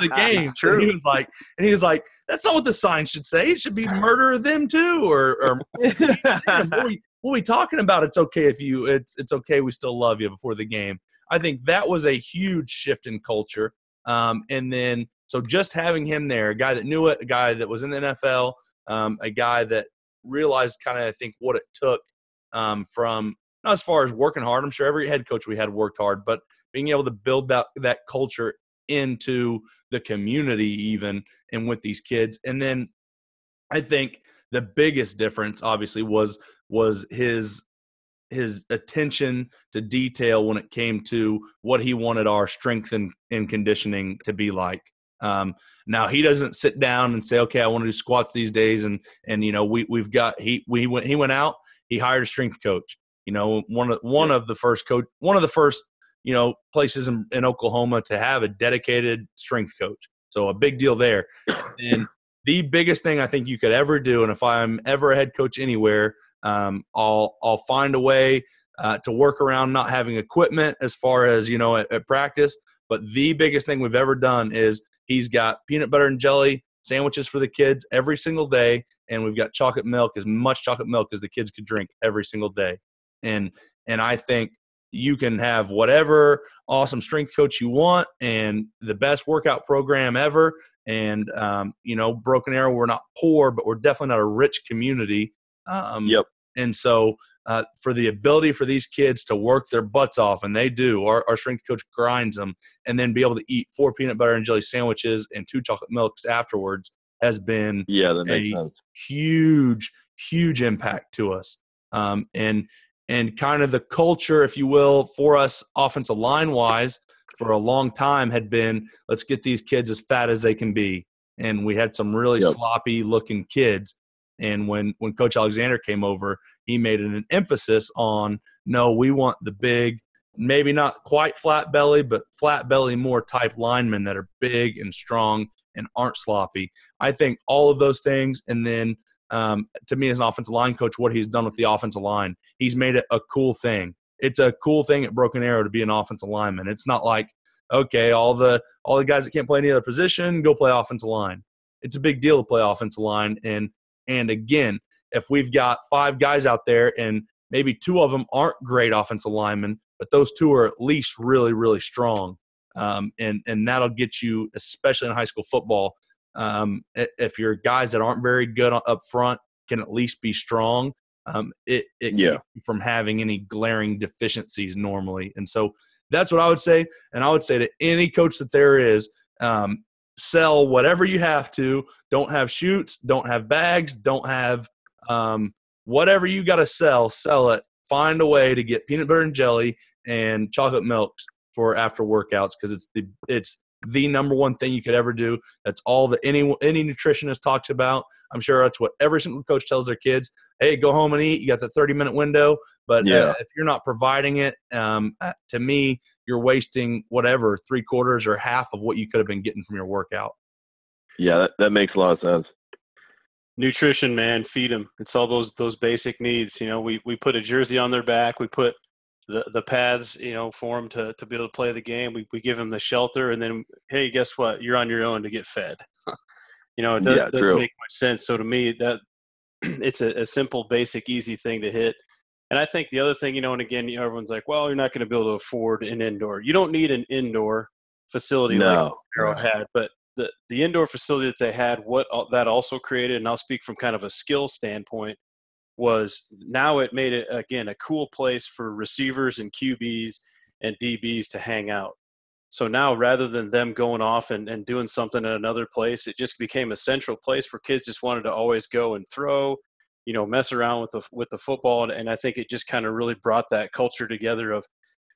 the game. It's true. And he was like, and he was like, that's not what the sign should say. It should be murder them too, or, or we, what are we talking about? It's okay if you. It's it's okay. We still love you before the game. I think that was a huge shift in culture. Um, and then so just having him there, a guy that knew it, a guy that was in the NFL, um, a guy that realized kind of I think what it took um, from not as far as working hard. I'm sure every head coach we had worked hard, but being able to build that that culture into the community even and with these kids. And then I think the biggest difference obviously was was his his attention to detail when it came to what he wanted our strength and, and conditioning to be like. Um, now he doesn't sit down and say, "Okay, I want to do squats these days," and and you know we we've got he we went he went out he hired a strength coach. You know one of one of the first coach one of the first you know places in, in Oklahoma to have a dedicated strength coach. So a big deal there. And the biggest thing I think you could ever do, and if I'm ever a head coach anywhere, um, I'll I'll find a way uh, to work around not having equipment as far as you know at, at practice. But the biggest thing we've ever done is he's got peanut butter and jelly sandwiches for the kids every single day, and we've got chocolate milk, as much chocolate milk as the kids could drink every single day. And and I think you can have whatever awesome strength coach you want and the best workout program ever. And um, you know, Broken Arrow, we're not poor, but we're definitely not a rich community. Um, Yep. And so, uh, for the ability for these kids to work their butts off, and they do, our, our strength coach grinds them, and then be able to eat four peanut butter and jelly sandwiches and two chocolate milks afterwards has been yeah, that makes a- sense. huge, huge impact to us. Um, and and kind of the culture, if you will, for us offensive line wise, for a long time had been let's get these kids as fat as they can be. And we had some really Yep. sloppy looking kids. And when when Coach Alexander came over, he made an, emphasis on no, we want the big, maybe not quite flat belly, but flat belly more type linemen that are big and strong and aren't sloppy. I think all of those things, and then um, to me as an offensive line coach, what he's done with the offensive line, he's made it a cool thing. It's a cool thing at Broken Arrow to be an offensive lineman. It's not like okay, all the all the guys that can't play any other position go play offensive line. It's a big deal to play offensive line, and and again, if we've got five guys out there and maybe two of them aren't great offensive linemen, but those two are at least really really strong, um, and and that'll get you, especially in high school football, um, if your guys that aren't very good up front can at least be strong, um, it it Yeah. from having any glaring deficiencies normally. And so that's what I would say. And I would say to any coach that there is, um, sell whatever you have to. Don't have chutes. Don't have bags. Don't have um, whatever you got to sell. Sell it. Find a way to get peanut butter and jelly and chocolate milks for after workouts because it's the it's the number one thing you could ever do. That's all that any any nutritionist talks about. I'm sure that's what every single coach tells their kids. Hey, go home and eat. You got the 30 minute window, but Yeah. uh, if you're not providing it, um, uh, to me, you're wasting whatever three quarters or half of what you could have been getting from your workout. Yeah, that, that makes a lot of sense. nutrition man feed them it's all those those basic needs you know we we put a jersey on their back we put the the paths you know for them to to be able to play the game. We, we give them the shelter and then hey guess what? You're on your own to get fed. You know it does, Yeah, doesn't make much sense. So to me that it's a, a simple basic easy thing to hit. And i think the other thing you know and again you know, everyone's like well you're not going to be able to afford an indoor. You don't need an indoor facility like No. Arrow had, but the the indoor facility that they had, what that also created, and I'll speak from kind of a skill standpoint, was now it made it again a cool place for receivers and QBs and DBs to hang out. So now rather than them going off and, and doing something at another place, it just became a central place where kids just wanted to always go and throw, you know, mess around with the with the football. And, and I think it just kind of really brought that culture together of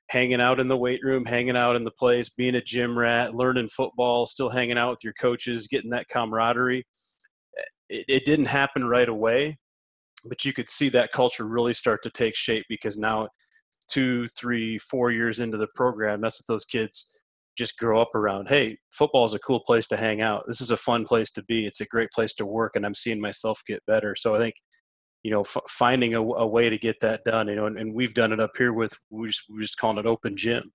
hanging out in the weight room, hanging out in the place, being a gym rat, learning football, still hanging out with your coaches, getting that camaraderie. It, it didn't happen right away, but you could see that culture really start to take shape because now, two, three, four years into the program, that's what those kids just grow up around. Hey, football is a cool place to hang out. This is a fun place to be. It's a great place to work, and I'm seeing myself get better. So I think you know, f- finding a, a, way to get that done, you know, and, and, we've done it up here with we just we just calling it open gym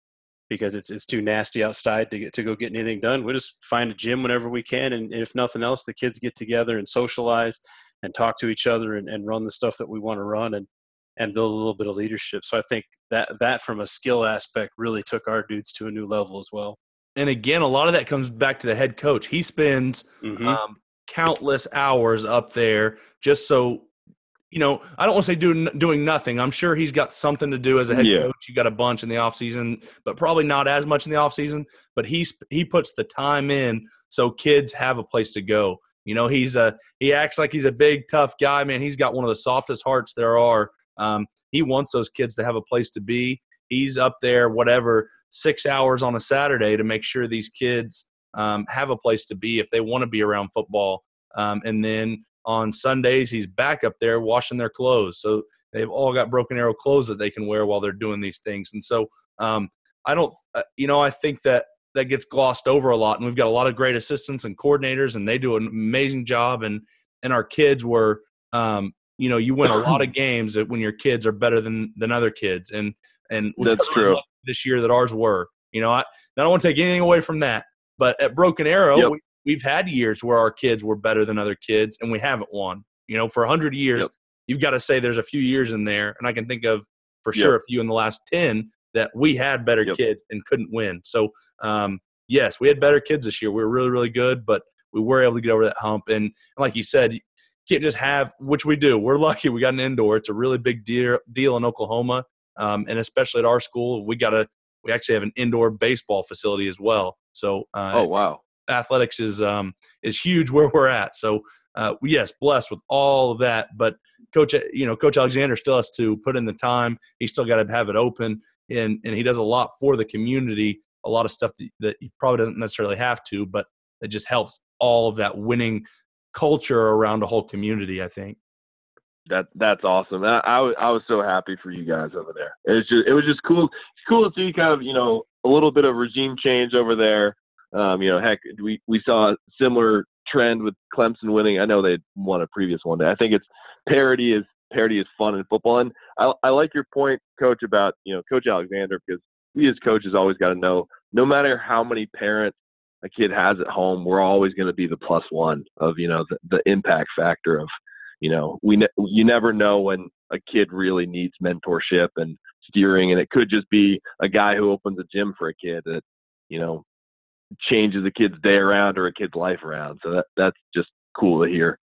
because it's it's too nasty outside to get to go get anything done. We just find a gym whenever we can, and if nothing else, the kids get together and socialize and talk to each other and, and run the stuff that we want to run and and build a little bit of leadership. So I think that that from a skill aspect really took our dudes to a new level as well. And again, a lot of that comes back to the head coach. He spends mm-hmm. um, countless hours up there just so you know, I don't want to say doing doing nothing. I'm sure he's got something to do as a head yeah. coach. You got a bunch in the off season, but probably not as much in the off season. But he's he puts the time in so kids have a place to go. You know, he's a he acts like he's a big tough guy. Man, he's got one of the softest hearts there are. Um, he wants those kids to have a place to be. He's up there, whatever, six hours on a Saturday to make sure these kids um, have a place to be if they want to be around football. Um, and then on Sundays, he's back up there washing their clothes. So they've all got broken arrow clothes that they can wear while they're doing these things. And so um, I don't, uh, you know, I think that that gets glossed over a lot. And we've got a lot of great assistants and coordinators, and they do an amazing job. And and our kids were, um, you know, you win a lot of games when your kids are better than than other kids. And and that's true. This year that ours were, you know, I, I don't want to take anything away from that. But at Broken Arrow, yep. we, we've had years where our kids were better than other kids and we haven't won. You know, for 100 years, yep. you've got to say there's a few years in there, and I can think of for sure yep. a few in the last 10 that we had better yep. kids and couldn't win. So, um, yes, we had better kids this year. We were really, really good, but we were able to get over that hump. And, and like you said, you can't just have, which we do. We're lucky we got an indoor. It's a really big deal, deal in Oklahoma. Um, and especially at our school, we got a, we actually have an indoor baseball facility as well. So, uh, oh, wow athletics is um, is huge where we're at. So uh, yes, blessed with all of that. But coach, you know, Coach Alexander still has to put in the time. He's still got to have it open, and and he does a lot for the community. A lot of stuff that, that he probably doesn't necessarily have to, but it just helps all of that winning culture around a whole community. I think. That that's awesome. I, I, was I was so happy for you guys over there. It was just it was just cool. Cool to see kind of you know a little bit of regime change over there. Um, you know, heck, we we saw a similar trend with Clemson winning. I know they won a previous one day. I think it's parity is parity is fun in football, and I, I like your point, Coach, about you know Coach Alexander because we as coaches always got to know no matter how many parents a kid has at home, we're always going to be the plus one of you know the, the impact factor of you know we ne- you never know when a kid really needs mentorship and steering, and it could just be a guy who opens a gym for a kid that you know changes a kid's day around or a kid's life around. So that that's just cool to hear.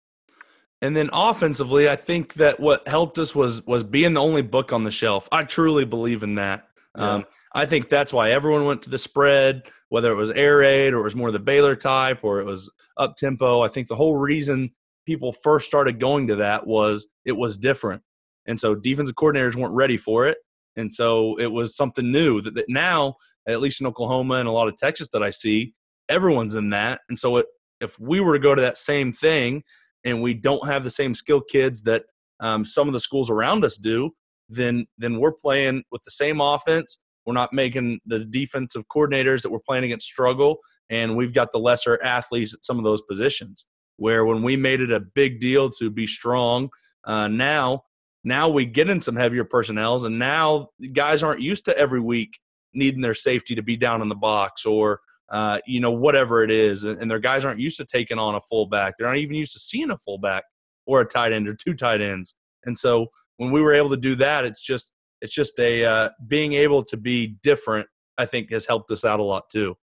And then offensively, I think that what helped us was was being the only book on the shelf. I truly believe in that. Yeah. Um, I think that's why everyone went to the spread, whether it was air raid or it was more the Baylor type or it was up tempo. I think the whole reason people first started going to that was it was different, and so defensive coordinators weren't ready for it, and so it was something new. That, that now at least in Oklahoma and a lot of Texas that I see, everyone's in that. And so it, if we were to go to that same thing and we don't have the same skill kids that um, some of the schools around us do, then then we're playing with the same offense. We're not making the defensive coordinators that we're playing against struggle, and we've got the lesser athletes at some of those positions. Where when we made it a big deal to be strong, uh, now now we get in some heavier personnels, and now guys aren't used to every week needing their safety to be down in the box or uh, you know whatever it is, and their guys aren't used to taking on a fullback. They're not even used to seeing a fullback or a tight end or two tight ends. And so when we were able to do that, it's just it's just a uh, being able to be different. I think has helped us out a lot too.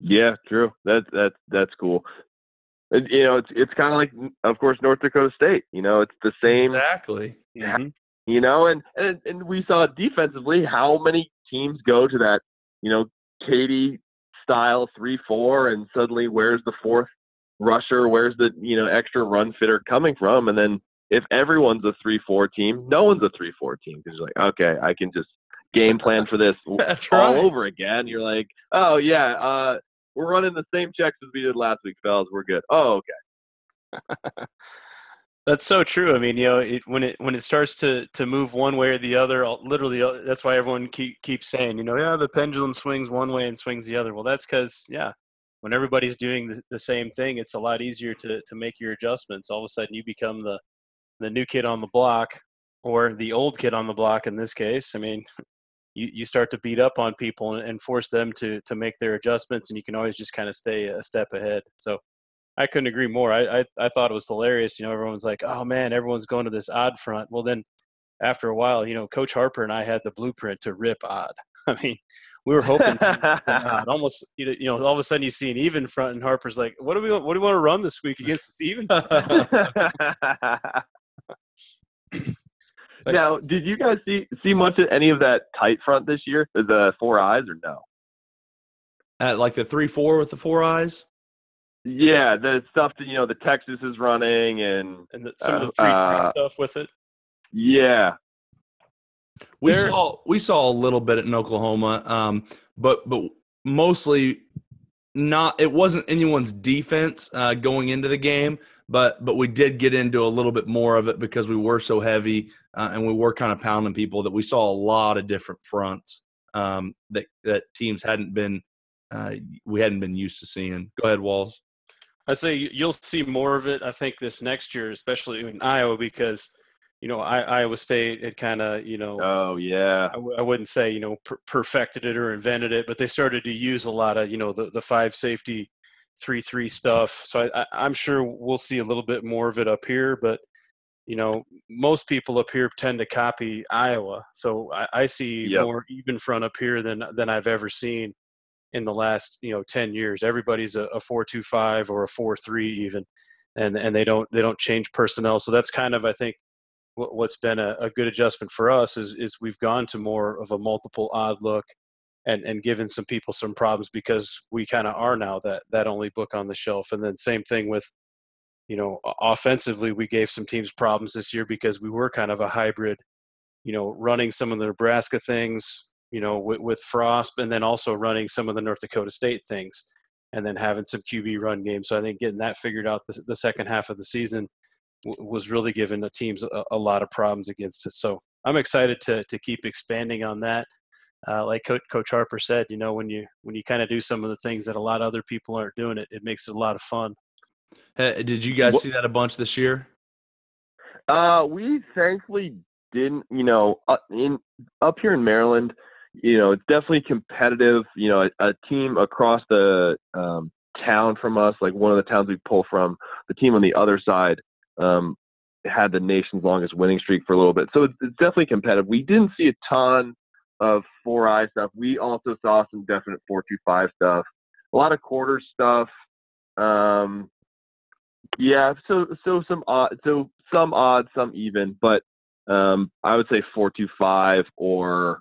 Yeah, true. That's that's that's cool. And, you know, it's it's kind of like, of course, North Dakota State. You know, it's the same. Exactly. Yeah. Mm-hmm. You know, and, and and we saw defensively how many teams go to that, you know, Katy style three four, and suddenly where's the fourth rusher? Where's the you know extra run fitter coming from? And then if everyone's a three four team, no one's a three four team because you're like, okay, I can just game plan for this all right. over again. You're like, oh yeah, uh, we're running the same checks as we did last week, fellas. We're good. Oh okay. That's so true. I mean, you know, it, when it when it starts to to move one way or the other, literally, uh, that's why everyone keep, keeps saying, you know, yeah, the pendulum swings one way and swings the other. Well, that's because, yeah, when everybody's doing the, the, same thing, it's a lot easier to to make your adjustments. All of a sudden, you become the the new kid on the block, or the old kid on the block. In this case, I mean, you you start to beat up on people and, and force them to to make their adjustments, and you can always just kind of stay a step ahead. So I couldn't agree more. I, I, I thought it was hilarious. You know, everyone's like, "Oh man, everyone's going to this odd front." Well, then after a while, you know, Coach Harper and I had the blueprint to rip odd. I mean, we were hoping to odd. Almost, you know, all of a sudden you see an even front, and Harper's like, "What do we what do we want to run this week against this even?" now, did you guys see see much of any of that tight front this year? The four eyes or no? At like the three four with the four eyes. Yeah, the stuff that you know the Texas is running and and the, some uh, of the three uh, stuff with it. Yeah, we there, saw we saw a little bit in Oklahoma, um, but but mostly not. It wasn't anyone's defense uh, going into the game, but but we did get into a little bit more of it because we were so heavy uh, and we were kind of pounding people that we saw a lot of different fronts um, that that teams hadn't been uh, we hadn't been used to seeing. Go ahead, Walls. I say you'll see more of it. I think this next year, especially in Iowa, because you know I, Iowa State had kind of you know. Oh yeah. I w- I wouldn't say you know per- perfected it or invented it, but they started to use a lot of you know the the five safety, three three stuff. So I, I, am sure we'll see a little bit more of it up here, but you know most people up here tend to copy Iowa, so I, I see yep. more even front up here than than I've ever seen in the last you know 10 years. Everybody's a, a 425 or a 43 even and and they don't they don't change personnel. So that's kind of i think what's been a, a, good adjustment for us is is we've gone to more of a multiple odd look and and given some people some problems because we kind of are now that that only book on the shelf. And then same thing with you know offensively we gave some teams problems this year because we were kind of a hybrid you know running some of the nebraska things you know, with, with Frost, and then also running some of the North Dakota State things, and then having some QB run games. So I think getting that figured out the, the second half of the season w- was really giving the teams a, a, lot of problems against us. So I'm excited to to keep expanding on that. Uh, like Coach, Coach Harper said, you know, when you when you kind of do some of the things that a lot of other people aren't doing, it it makes it a lot of fun. Hey, did you guys see that a bunch this year? Uh, we thankfully didn't. You know, uh, in up here in Maryland, you know, it's definitely competitive. You know, a, a team across the um, town from us, like one of the towns we pull from, the team on the other side um, had the nation's longest winning streak for a little bit. So it's, it's definitely competitive. We didn't see a ton of four eye stuff. We also saw some definite four two five stuff, a lot of quarter stuff. Um, yeah, so so some odd, so some odd, some even, but um, I would say four two five or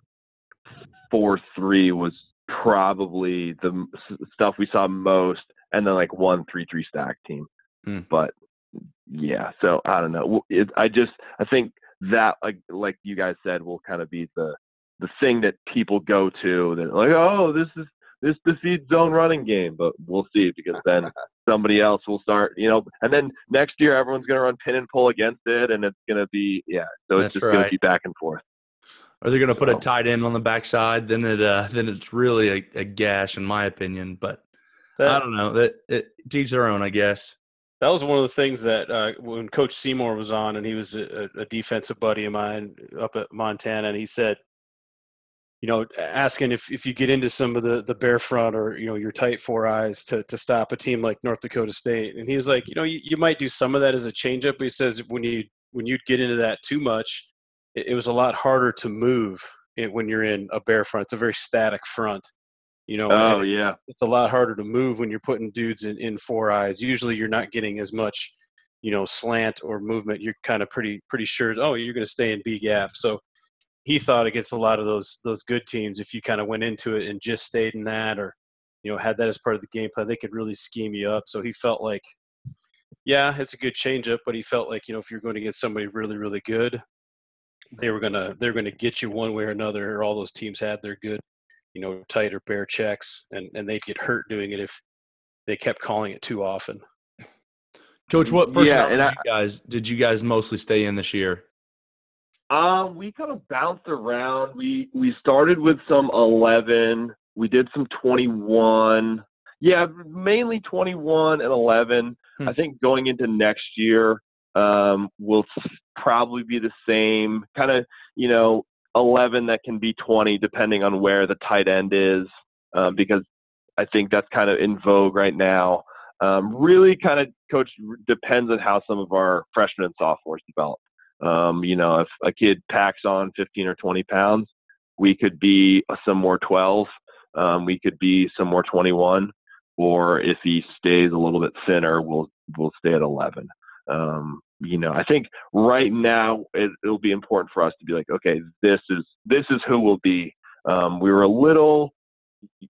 four three was probably the stuff we saw most, and then like one three three stack team. Mm. But yeah, so I don't know. It, I just I think that like like you guys said will kind of be the the thing that people go to that like oh this is this defeats zone running game, but we'll see because then somebody else will start, you know, and then next year everyone's going to run pin and pull against it, and it's going to be yeah, so it's just right. going to be back and forth. Are they going to put a tight end on the backside? Then it uh, then it's really a, a gash, in my opinion. But that, I don't know. That it, teach their own, I guess. That was one of the things that uh, when Coach Seymour was on, and he was a, a defensive buddy of mine up at Montana, and he said, you know, asking if, if you get into some of the, the bear front or, you know, your tight four eyes to, to stop a team like North Dakota State. And he was like, you know, you, you might do some of that as a changeup. But he says when you when you'd get into that too much, it, it was a lot harder to move it, when you're in a bear front. It's a very static front. You know, oh yeah, it's a lot harder to move when you're putting dudes in, in four eyes. Usually, you're not getting as much, you know, slant or movement. You're kind of pretty pretty sure. Oh, you're going to stay in B gap. So he thought against a lot of those those good teams, if you kind of went into it and just stayed in that, or you know, had that as part of the game plan, they could really scheme you up. So he felt like, yeah, it's a good changeup, but he felt like you know, if you're going to get somebody really really good, they were gonna they're gonna get you one way or another. Or all those teams had their good, you know, tight or bear checks, and and they'd get hurt doing it if they kept calling it too often. Coach, what Yeah, personnel and did I- you guys did you guys mostly stay in this year? Um, we kind of bounced around. We we started with some eleven. We did some twenty one. Yeah, mainly twenty one and eleven. Hmm. I think going into next year, um, will probably be the same kind of you know eleven that can be twenty depending on where the tight end is, um, because I think that's kind of in vogue right now. Um, really, kind of coach depends on how some of our freshmen and sophomores develop. Um, you know, if a kid packs on 15 or 20 pounds, we could be some more 12. Um, we could be some more 21. Or if he stays a little bit thinner, we'll we'll stay at 11. Um, you know, I think right now it, it'll be important for us to be like, okay, this is this is who we'll be. Um, we were a little,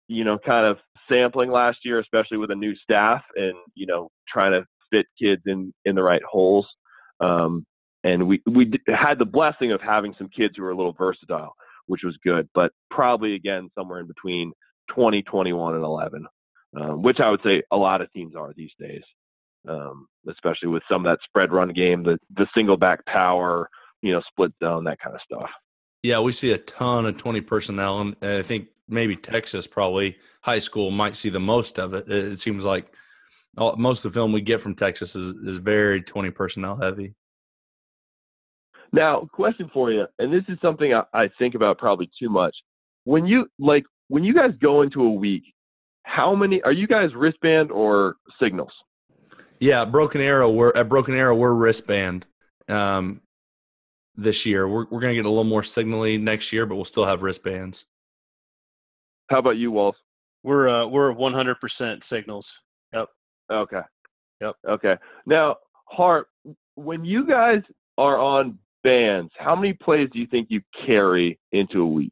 you know, kind of sampling last year, especially with a new staff, and you know, trying to fit kids in in the right holes. Um, and we we had the blessing of having some kids who were a little versatile, which was good. But probably again somewhere in between 20, 21, and 11, um, which I would say a lot of teams are these days, um, especially with some of that spread run game, the the single back power, you know, split zone, that kind of stuff. Yeah, we see a ton of 20 personnel, and I think maybe Texas, probably high school, might see the most of it. It seems like all, most of the film we get from Texas is, is very 20 personnel heavy. Now, question for you, and this is something I, I think about probably too much. When you like when you guys go into a week, how many are you guys wristband or signals? Yeah, Broken Arrow, we're at Broken Arrow, we're wristband um, this year. We're, we're going to get a little more signally next year, but we'll still have wristbands. How about you, Walls? We're uh, we're 100% signals. Yep. Okay. Yep. Okay. Now, Hart, when you guys are on bands, how many plays do you think you carry into a week?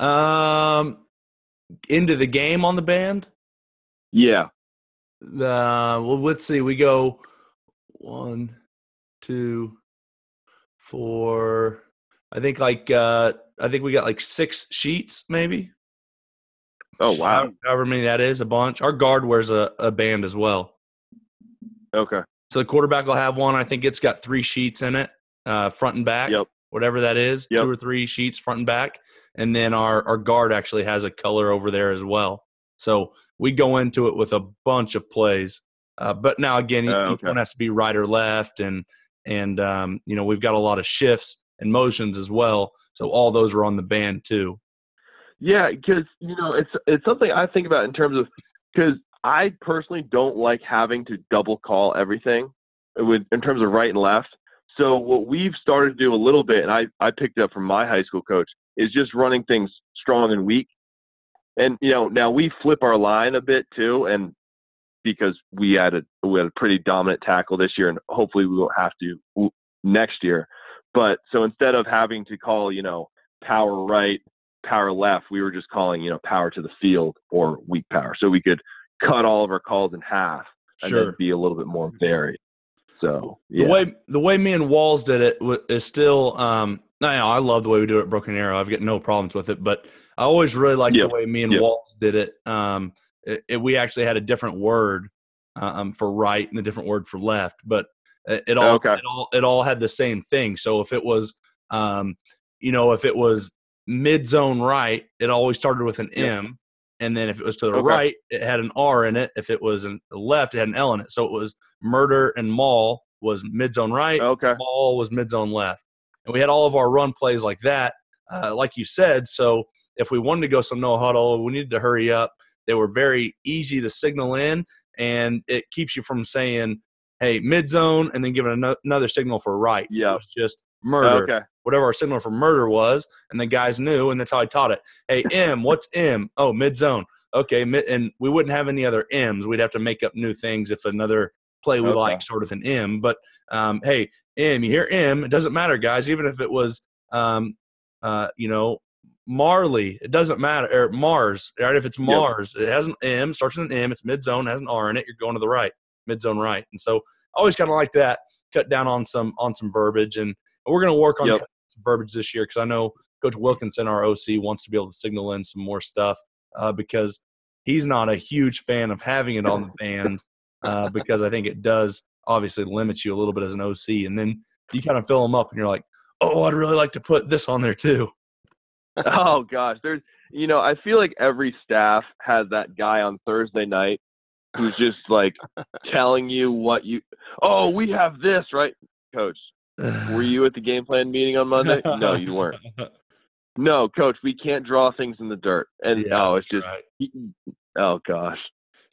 Um, into the game on the band. Yeah. The well, let's see. We go one, two, four. I think like uh I think we got like six sheets, maybe. Oh wow. However, many that is, a bunch. Our guard wears a, a band as well. Okay. So the quarterback will have one. I think it's got three sheets in it, uh, front and back. Yep. Whatever that is, Yep. two or three sheets front and back, and then our our guard actually has a color over there as well. So we go into it with a bunch of plays. Uh, but now again, each okay. one has to be right or left, and and um, you know we've got a lot of shifts and motions as well. So all those are on the band too. Yeah, because you know it's it's something I think about in terms of because I personally don't like having to double call everything with in terms of right and left. So what we've started to do a little bit, and I I picked it up from my high school coach, is just running things strong and weak. And you know now we flip our line a bit too, and because we had a we had a pretty dominant tackle this year, and hopefully we won't have to next year. But so instead of having to call you know power right power left, we were just calling, you know, power to the field or weak power. So we could cut all of our calls in half and Sure. then be a little bit more varied. So The way the way me and Walls did it is still. Um, no, I love the way we do it at Broken Arrow. I've got no problems with it, but I always really liked Yep. the way me and Yep. Walls did it. Um, it, it- we actually had a different word um, for right and a different word for left, but it, it all Okay. it all it all had the same thing. So if it was, um, you know, if it was mid zone right, it always started with an Yep. M. And then if it was to the Okay. right, it had an R in it. If it was the left, it had an L in it. So it was murder and mall was mid zone right, okay. mall was mid zone left. And we had all of our run plays like that, uh, like you said. So if we wanted to go some no huddle, we needed to hurry up. They were very easy to signal in, and it keeps you from saying, hey, mid zone, and then giving another signal for right. Yeah. It was just murder, Okay. whatever our signal for murder was. And the guys knew, and that's how I taught it. Hey, M, what's M? Oh, mid zone. Okay. And we wouldn't have any other M's. We'd have to make up new things if another play we Okay. like sort of an M. But um, hey, M, you hear M, it doesn't matter, guys. Even if it was, um, uh, you know, Marley, it doesn't matter. Or Mars, right? If it's Mars, it has an M, starts with an M, it's mid zone, has an R in it. You're going to the right, mid zone right. And so I always kind of like that. Cut down on some on some verbiage, and we're going to work on Yep. some verbiage this year because I know Coach Wilkinson, our OC, wants to be able to signal in some more stuff uh, because he's not a huge fan of having it on the band uh, because I think it does obviously limits you a little bit as an OC. And then you kind of fill them up, and you're like, oh, I'd really like to put this on there too. oh gosh, there's you know I feel like every staff has that guy on Thursday night who's just like telling you what you. Oh, we have this right, coach. Were you at the game plan meeting on Monday? No, you weren't. No, coach, we can't draw things in the dirt. And Yeah, oh, it's just right. oh gosh.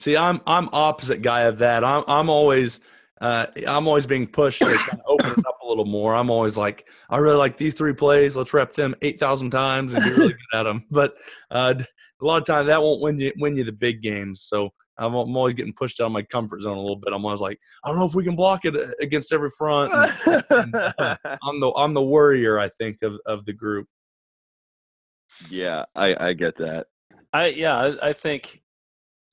See, I'm I'm opposite guy of that. I'm I'm always uh, I'm always being pushed to kind of open it up a little more. I'm always like, I really like these three plays. Let's rep them eight thousand times and be really good at them. But uh, a lot of times that won't win you win you the big games. So I'm, I'm always getting pushed out of my comfort zone a little bit. I'm always like, I don't know if we can block it uh, against every front. And I'm the I'm the worrier, I think, of of the group. yeah, I I get that. I yeah, I, I think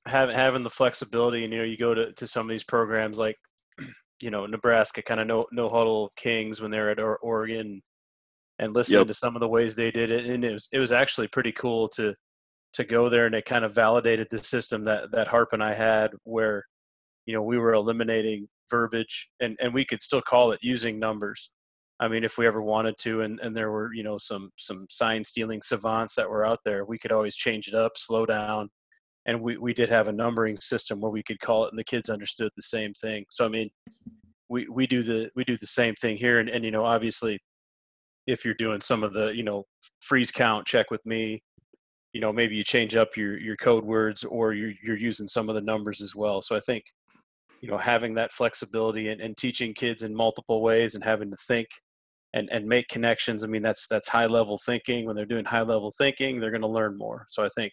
having having the flexibility, and you know, you go to, to some of these programs like you know Nebraska, kind of no no huddle Kings when they're at or- Oregon, and listening Yep. to some of the ways they did it, and it was it was actually pretty cool to to go there, and it kind of validated the system that that Harp and I had, where you know we were eliminating verbiage, and and we could still call it using numbers. I mean, if we ever wanted to, and, and there were you know some some sign stealing savants that were out there, we could always change it up, slow down, and we, we did have a numbering system where we could call it, and the kids understood the same thing. So I mean, we, we do the we do the same thing here, and, and you know obviously, if you're doing some of the you know freeze count, check with me, you know maybe you change up your your code words or you're you're using some of the numbers as well. So I think you know having that flexibility and, and teaching kids in multiple ways and having to think and and make connections i mean that's that's high level thinking when they're doing high level thinking they're going to learn more so i think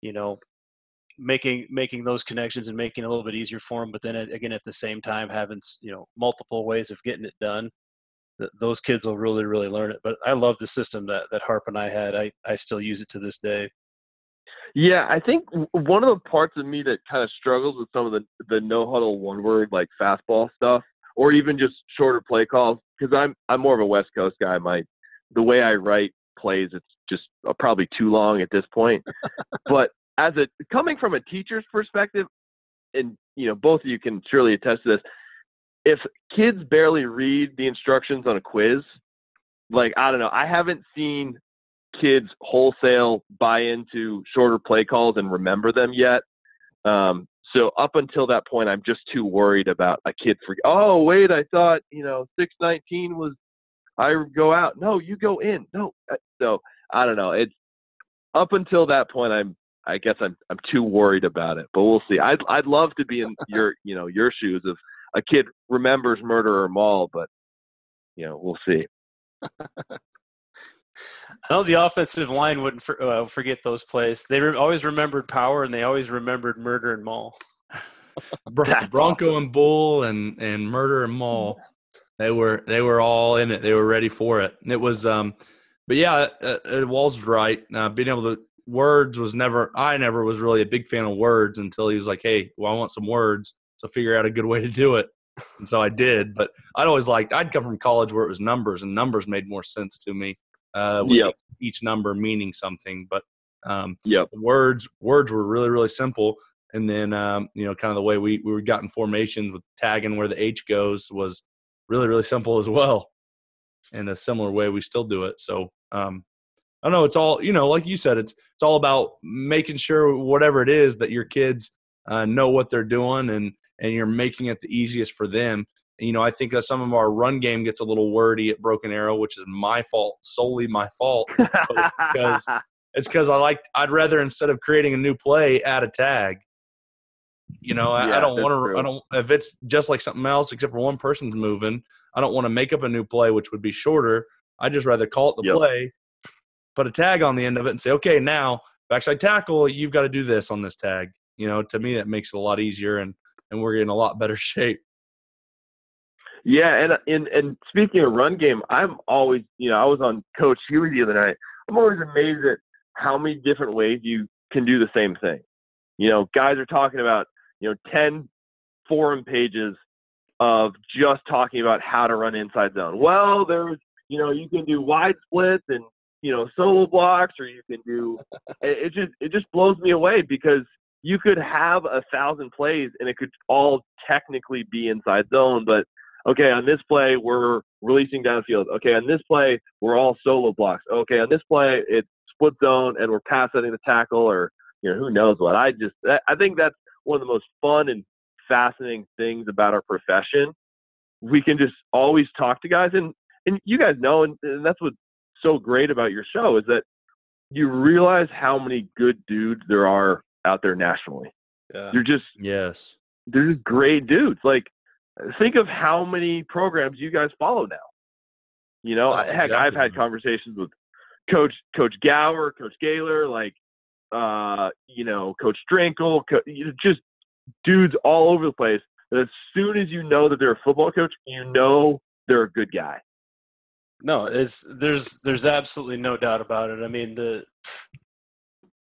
you know making making those connections and making it a little bit easier for them but then again at the same time having you know multiple ways of getting it done th- those kids will really really learn it but i love the system that that harp and i had i i still use it to this day Yeah, I think one of the parts of me that kind of struggles with some of the the no huddle one word like fastball stuff, or even just shorter play calls, because I'm I'm more of a West Coast guy. My the way I write plays, it's just uh, probably too long at this point. but as a coming from a teacher's perspective, and you know both of you can surely attest to this. If kids barely read the instructions on a quiz, like I don't know, I haven't seen kids wholesale buy into shorter play calls and remember them yet. Um, so up until that point, I'm just too worried about a kid for. Oh wait, I thought you know 619 was I go out. No, you go in. No, Uh, so I don't know. It's up until that point. I'm. I guess I'm. I'm too worried about it. But we'll see. I'd. I'd love to be in your. You know, your shoes if a kid remembers murder or mall, but you know, we'll see. I know the offensive line wouldn't for, uh, forget those plays. They re- always remembered power, and they always remembered murder and mall. Bron- That's Bronco and Bull and and Murder and Mall. They were they were all in it. They were ready for it. And it was um, but yeah, uh, uh, Wall's right. Uh, being able to words was never. I never was really a big fan of words until he was like, "Hey, well, I want some words." So figure out a good way to do it. And so I did. But I'd always liked. I'd come from college where it was numbers, and numbers made more sense to me. Uh, with Yep. each number meaning something, but um, Yep. words words were really really simple and then um, you know kind of the way we we got in formations with tagging where the h goes was really really simple as well in a similar way we still do it so um i don't know it's all you know like you said it's it's all about making sure whatever it is that your kids uh, know what they're doing and and you're making it the easiest for them you know i think that some of our run game gets a little wordy at broken arrow which is my fault solely my fault because it's because I like I'd rather instead of creating a new play add a tag. You know, I, I don't want to. I don't if it's just like something else, except for one person's moving. I don't want to make up a new play, which would be shorter. I just rather call it the Yep. play, put a tag on the end of it, and say, okay, now backside tackle, you've got to do this on this tag. You know, to me that makes it a lot easier, and and we're in a lot better shape. Yeah, and and and speaking of run game, I'm always you know I was on Coach Huey the other night. I'm always amazed at how many different ways you can do the same thing. You know, guys are talking about you know ten forum pages of just talking about how to run inside zone. Well, there's you know you can do wide splits and you know solo blocks, or you can do. It, it just it just blows me away because you could have a thousand plays and it could all technically be inside zone, but okay, on this play we're releasing downfield. Okay, on this play we're all solo blocks. Okay, on this play it's split zone and we're pass setting the tackle or you know who knows what. I just I think that's one of the most fun and fascinating things about our profession. We can just always talk to guys and and you guys know and, and that's what's so great about your show is that you realize how many good dudes there are out there nationally. Yeah. You're just Yes. they're just great dudes. Like think of how many programs you guys follow now. You know, That's heck, exactly I've had conversations with Coach Coach Gower, Coach Gaylor, like uh, you know, Coach Drinkle, co- you just dudes all over the place. That as soon as you know that they're a football coach, you know they're a good guy. No, it's there's there's absolutely no doubt about it. I mean the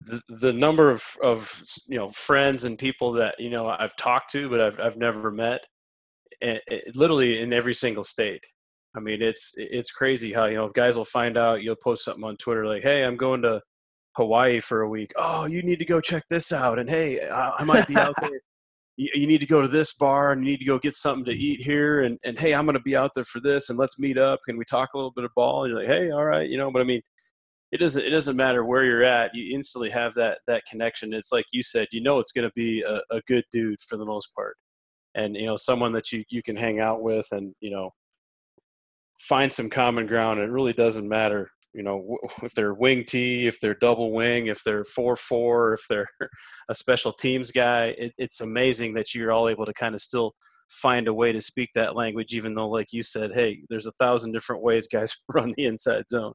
the, the number of of you know friends and people that you know I've talked to but I've I've never met, and it, literally in every single state. I mean it's it's crazy how you know guys will find out you'll post something on Twitter like hey I'm going to Hawaii for a week. Oh, you need to go check this out, and hey I, I might be out there. You, you need to go to this bar and you need to go get something to eat here and, and hey i'm going to be out there for this and let's meet up. Can we talk a little bit of ball? And you're like hey all right you know but i mean it doesn't it doesn't matter where you're at. You instantly have that that connection. It's like you said you know it's going to be a, a good dude for the most part. And you know someone that you you can hang out with and you know find some common ground. It really doesn't matter you know if they're wing T, if they're double wing if they're four four if they're a special teams guy it, it's amazing that you're all able to kind of still find a way to speak that language even though like you said hey there's a thousand different ways guys run the inside zone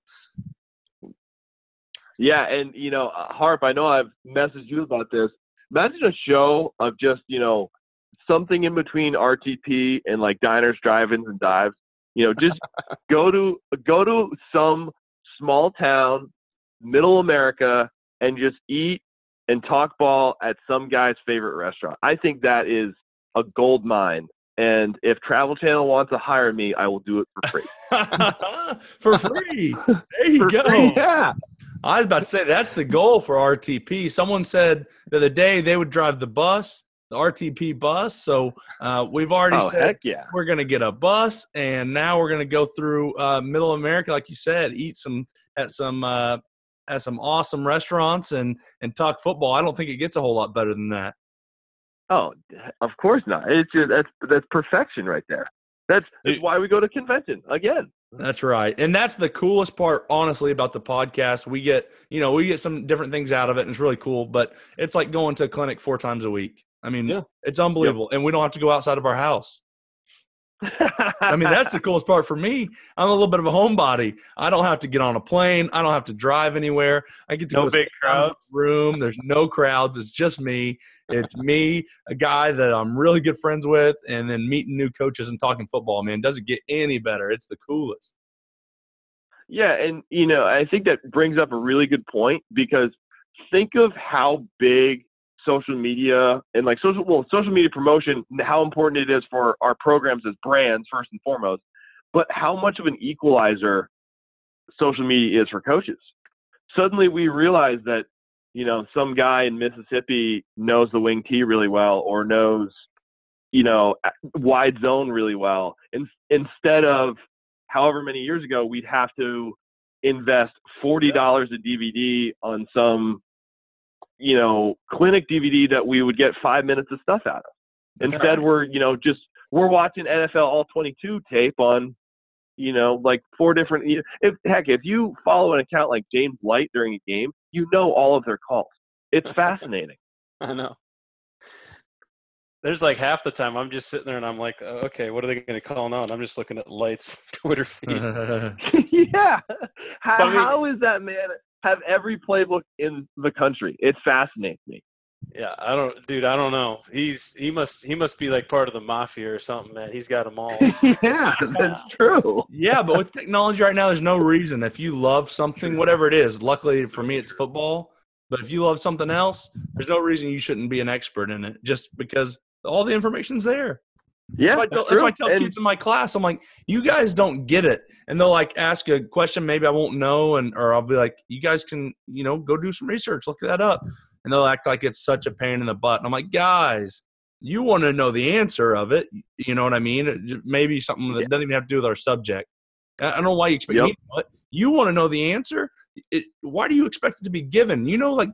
Yeah, and you know, uh, Harp, I know I've messaged you about this. Imagine a show of just you know something in between RTP and like diners, drive-ins, and dives. You know, just go to go to some small town, middle America, and just eat and talk ball at some guy's favorite restaurant. I think that is a gold mine. And if Travel Channel wants to hire me, I will do it for free. for free. There you For go. free. yeah. I was about to say that's the goal for RTP. Someone said the other day they would drive the bus, the RTP bus. So uh, we've already Oh said yeah. we're going to get a bus, and now we're going to go through uh, Middle America, like you said, eat some at some uh, at some awesome restaurants and and talk football. I don't think it gets a whole lot better than that. Oh, of course not. It's just that's that's perfection right there. That's, that's why we go to convention again. That's right. And that's the coolest part, honestly, about the podcast. We get, you know, we get some different things out of it, and it's really cool. But it's like going to a clinic four times a week. I mean, Yeah. it's unbelievable. And we don't have to go outside of our house. I mean, that's the coolest part for me. I'm a little bit of a homebody. I don't have to get on a plane. I don't have to drive anywhere. I get to No go to big crowds. Room. There's no crowds. It's just me. It's me, a guy that I'm really good friends with, and then meeting new coaches and talking football. Man, doesn't get any better. It's the coolest. yeah, and you know, I think that brings up a really good point because think of how big social media and like social well social media promotion how important it is for our programs as brands first and foremost but how much of an equalizer social media is for coaches. Suddenly we realize that you know some guy in mississippi knows the wing t really well or knows you know wide zone really well. In, instead of however many years ago we'd have to invest $40 a dvd on some you know, clinic DVD that we would get five minutes of stuff out of. Instead, we're, you know, just we're watching NFL All 22 tape on, you know, like four different. If heck, if you follow an account like James Light during a game, you know all of their calls. It's fascinating. I know. There's like half the time I'm just sitting there and I'm like, "Oh, okay, what are they going to call now? And I'm just looking at Light's Twitter feed. yeah. How, So, I mean- how is that man have every playbook in the country? It fascinates me. yeah, I don't, dude, I don't know. He's he must he must be like part of the mafia or something, man. He's got them all. yeah, that's true. yeah, but with technology right now, there's no reason. If you love something, whatever it is, luckily for me, it's football. But if you love something else, there's no reason you shouldn't be an expert in it just because all the information's there. Yeah, that's why I tell, that's why I tell And- kids in my class, I'm like, you guys don't get it. And they'll like ask a question maybe I won't know, and or I'll be like, you guys can, you know, go do some research, look that up. and they'll act like it's such a pain in the butt. And I'm like, guys, you want to know the answer of it. You know what I mean? Maybe something that doesn't even have to do with our subject. I don't know why you expect yep. me to You want to know the answer? It, why do you expect it to be given? You know, like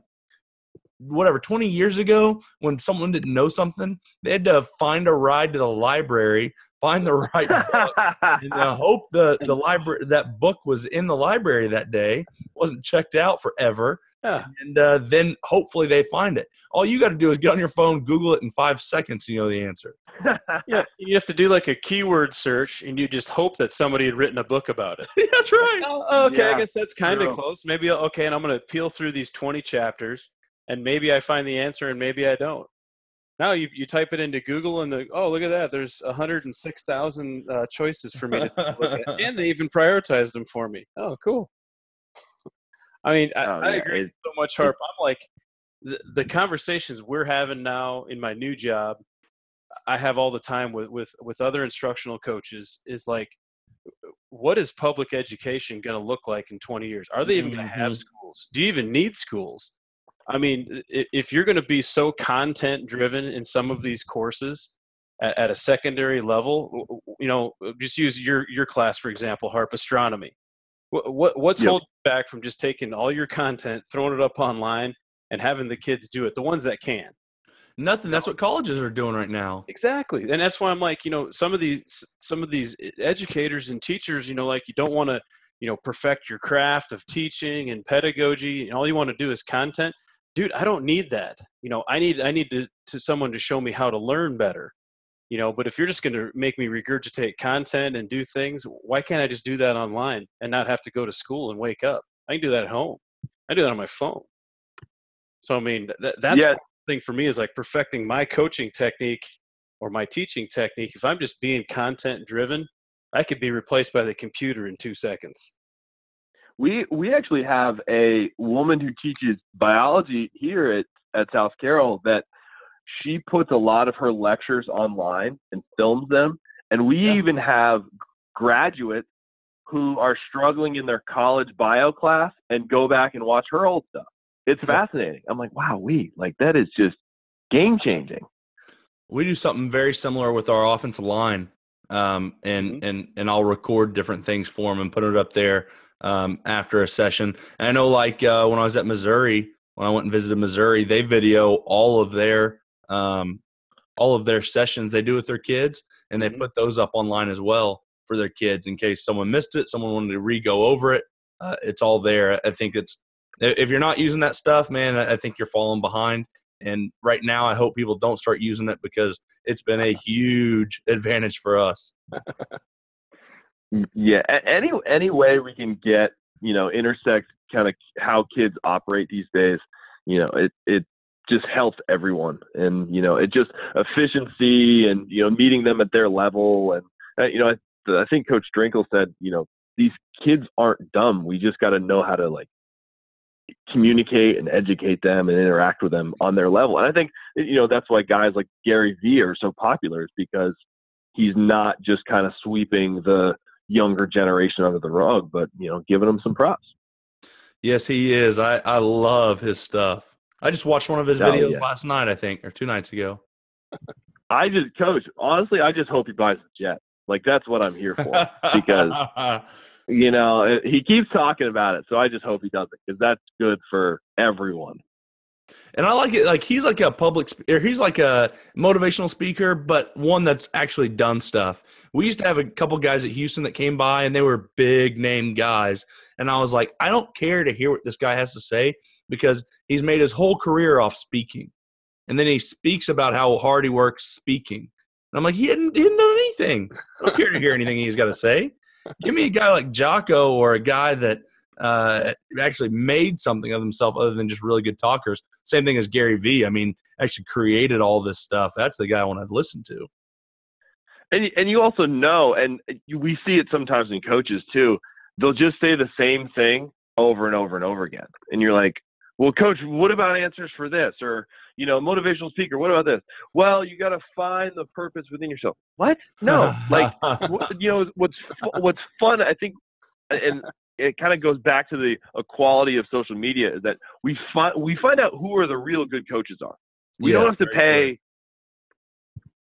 whatever 20 years ago when someone didn't know something they had to find a ride to the library find the right book and uh, hope the the library that book was in the library that day wasn't checked out forever yeah. and uh, then hopefully they find it. All you got to do is get on your phone google it in five seconds and you know the answer. Yeah you have to do like a keyword search and you just hope that somebody had written a book about it. That's right. Oh, okay yeah. i guess that's kind of close. Maybe okay and i'm going to peel through these 20 chapters and maybe I find the answer and maybe I don't. Now you, you type it into Google and the, oh look at that there's 106,000 uh, choices for me to look at and they even prioritized them for me. Oh cool. I mean I, oh, yeah. I agree so much Harp. I'm like the, the conversations we're having now in my new job I have all the time with with with other instructional coaches is like what is public education going to look like in 20 years? Are they even going to have mm-hmm. schools? Do you even need schools? I mean, if you're going to be so content driven in some of these courses at, at, a secondary level, you know, just use your your class for example, harp astronomy. What, what what's yep. holding back from just taking all your content, throwing it up online, and having the kids do it? The ones that can. Nothing. That's what colleges are doing right now. Exactly, and that's why I'm like, you know, some of these some of these educators and teachers, you know, like you don't want to, you know, perfect your craft of teaching and pedagogy, and all you want to do is content dude i don't need that. You know i need i need to, to someone to show me how to learn better you know but if you're just going to make me regurgitate content and do things why can't i just do that online and not have to go to school and wake up? I can do that at home. I do that on my phone. So i mean that, that's yeah. the thing for me is like perfecting my coaching technique or my teaching technique. If i'm just being content driven i could be replaced by the computer in two seconds we we actually have a woman who teaches biology here at at South Carroll that she puts a lot of her lectures online and films them, and we yeah. even have graduates who are struggling in their college bio class and go back and watch her old stuff. It's fascinating. I'm like, wow, we like that is just game changing. We do something very similar with our offensive line, um, and mm-hmm. and and I'll record different things for them and put it up there um, after a session. And I know, like uh, when I was at Missouri, when I went and visited Missouri, they video all of their um, all of their sessions they do with their kids, and they mm-hmm. put those up online as well for their kids in case someone missed it, someone wanted to re-go over it. Uh, it's all there. I think it's if you're not using that stuff, man, I think you're falling behind. And right now, I hope people don't start using it because it's been a huge advantage for us. Yeah, any any way we can get you know intersect kind of how kids operate these days, you know, it it just helps everyone, and you know, it just efficiency and you know meeting them at their level, and uh, you know, I, I think Coach Drinkle said, you know, these kids aren't dumb. We just got to know how to like communicate and educate them and interact with them on their level. And I think you know that's why guys like Gary Vee are so popular is because he's not just kind of sweeping the younger generation under the rug, but you know, giving him some props. Yes, he is. I I love his stuff. I just watched one of his oh, videos yeah. last night, I think, or two nights ago. I just, coach. Honestly, I just hope he buys a jet. Like that's what I'm here for because you know eh, he keeps talking about it. So I just hope he does it because that's good for everyone. And I like it. Like he's like a public, or he's like a motivational speaker, but one that's actually done stuff. We used to have a couple guys at Houston that came by, and they were big name guys. And I was like, I don't care to hear what this guy has to say because he's made his whole career off speaking, and then he speaks about how hard he works speaking. And I'm like, he didn't, he know anything. I don't care to hear anything he's got to say. Give me a guy like Jocko or a guy that uh, actually made something of himself other than just really good talkers. Same thing as Gary Vee. I mean, actually created all this stuff. That's the guy I want to listen to. And and you also know, and we see it sometimes in coaches too. They'll just say the same thing over and over and over again, and you're like, "Well, coach, what about answers for this?" Or you know, motivational speaker, what about this? Well, you got to find the purpose within yourself. What? No, like you know, what's what's fun. I think and it kind of goes back to the equality of social media is that we find we find out who are the real good coaches are. We Yeah, don't have to pay,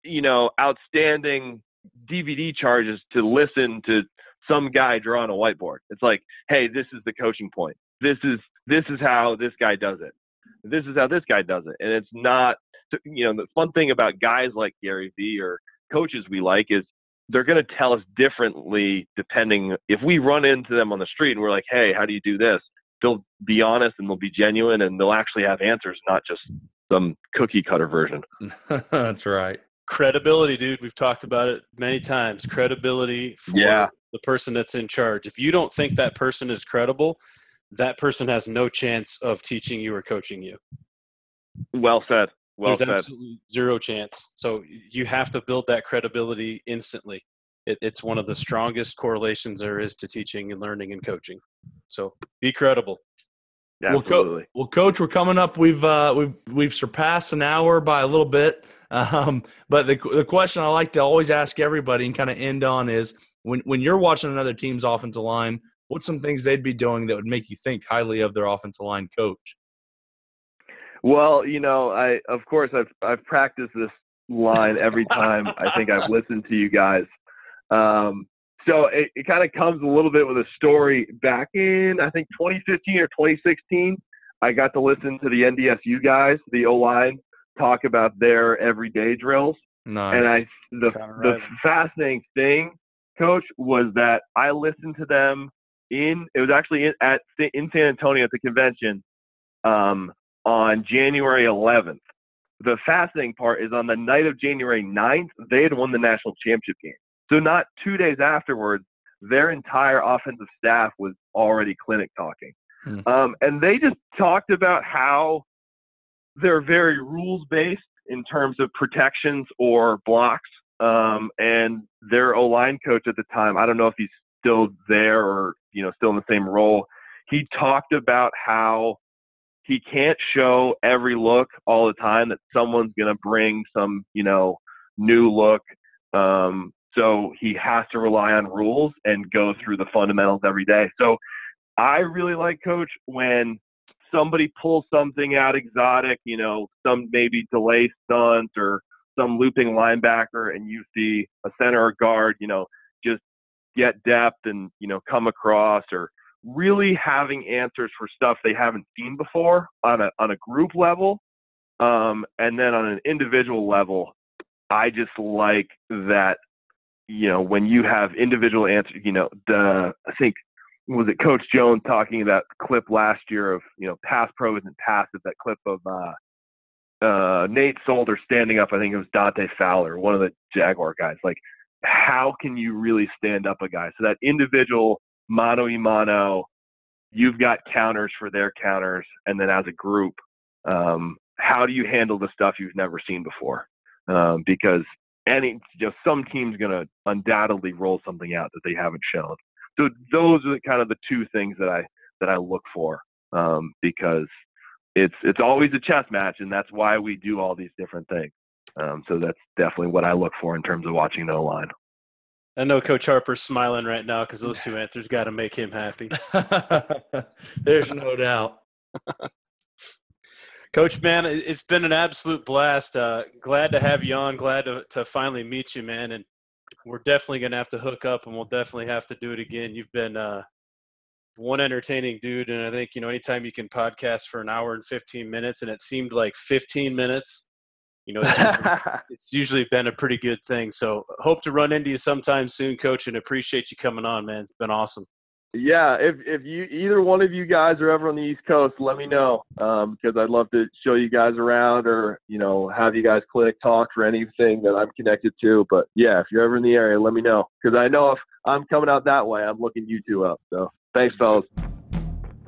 you know, outstanding DVD charges to listen to some guy draw on a whiteboard. It's like, hey, this is the coaching point. This is this is how this guy does it. This is how this guy does it. And it's not, you know, the fun thing about guys like Gary Vee or coaches we like is they're going to tell us differently depending if we run into them on the street and we're like, hey, how do you do this? They'll be honest and they'll be genuine and they'll actually have answers, not just some cookie cutter version. That's right. credibility, dude. We've talked about it many times. Credibility for Yeah. the person that's in charge. If you don't think that person is credible, that person has no chance of teaching you or coaching you. Well said. Well There's said. absolutely zero chance. So you have to build that credibility instantly. It, it's one of the strongest correlations there is to teaching and learning and coaching. So be credible. Well, co- Absolutely. Well, coach, we're coming up. We've uh, we've we've surpassed an hour by a little bit. Um, but the the question I like to always ask everybody and kind of end on is when when you're watching another team's offensive line, what's some things they'd be doing that would make you think highly of their offensive line coach? Well, you know, I of course I've I've practiced this line every time I think I've listened to you guys. Um, so it, it kind of comes a little bit with a story. Back in I think 2015 or 2016, I got to listen to the NDSU guys, the O line, talk about their everyday drills. Nice. And I the the fascinating thing, coach, was that I listened to them in it was actually in, at in San Antonio at the convention um, on January 11th. The fascinating part is on the night of January 9th, they had won the national championship game. So not two days afterwards, their entire offensive staff was already clinic talking. Hmm. Um, and they just talked about how they're very rules based in terms of protections or blocks. Um, and their O line coach at the time, I don't know if he's still there or you know still in the same role. He talked about how he can't show every look all the time that someone's going to bring some you know new look. Um, so he has to rely on rules and go through the fundamentals every day. So I really like coach when somebody pulls something out exotic, you know, some maybe delay stunt or some looping linebacker, and you see a center or guard, you know, just get depth and you know come across, or really having answers for stuff they haven't seen before on a on a group level, um, and then on an individual level. I just like that, you know, when you have individual answers, you know, the I think was it Coach Jones talking about clip last year of you know pass pro isn't passive. That clip of uh, uh, Nate Solder standing up. I think it was Dante Fowler, one of the Jaguar guys. Like, how can you really stand up a guy? So that individual mano y mano, you've got counters for their counters, and then as a group, um, how do you handle the stuff you've never seen before? Um, because any, know, some team's gonna undoubtedly roll something out that they haven't shown so those are kind of the two things that I that I look for um, because it's it's always a chess match, and that's why we do all these different things. Um, so that's definitely what I look for in terms of watching the line. I know Coach Harper's smiling right now because those two answers got to make him happy. There's no doubt. Coach, man, it- it's been an absolute blast. Uh, glad to have you on. Glad to, to finally meet you, man. And we're definitely going to have to hook up and we'll definitely have to do it again. You've been uh, one entertaining dude. And I think, you know, anytime you can podcast for an hour and 15 minutes and it seemed like 15 minutes, you know, it's usually, it's usually been a pretty good thing. So hope to run into you sometime soon, Coach, and appreciate you coming on, man. It's been awesome. yeah, if if you either one of you guys are ever on the East Coast, let me know um, because I'd love to show you guys around or you know have you guys clinic talk for anything that I'm connected to. But yeah, if you're ever in the area, let me know because I know if I'm coming out that way, I'm looking you two up. So thanks, fellas.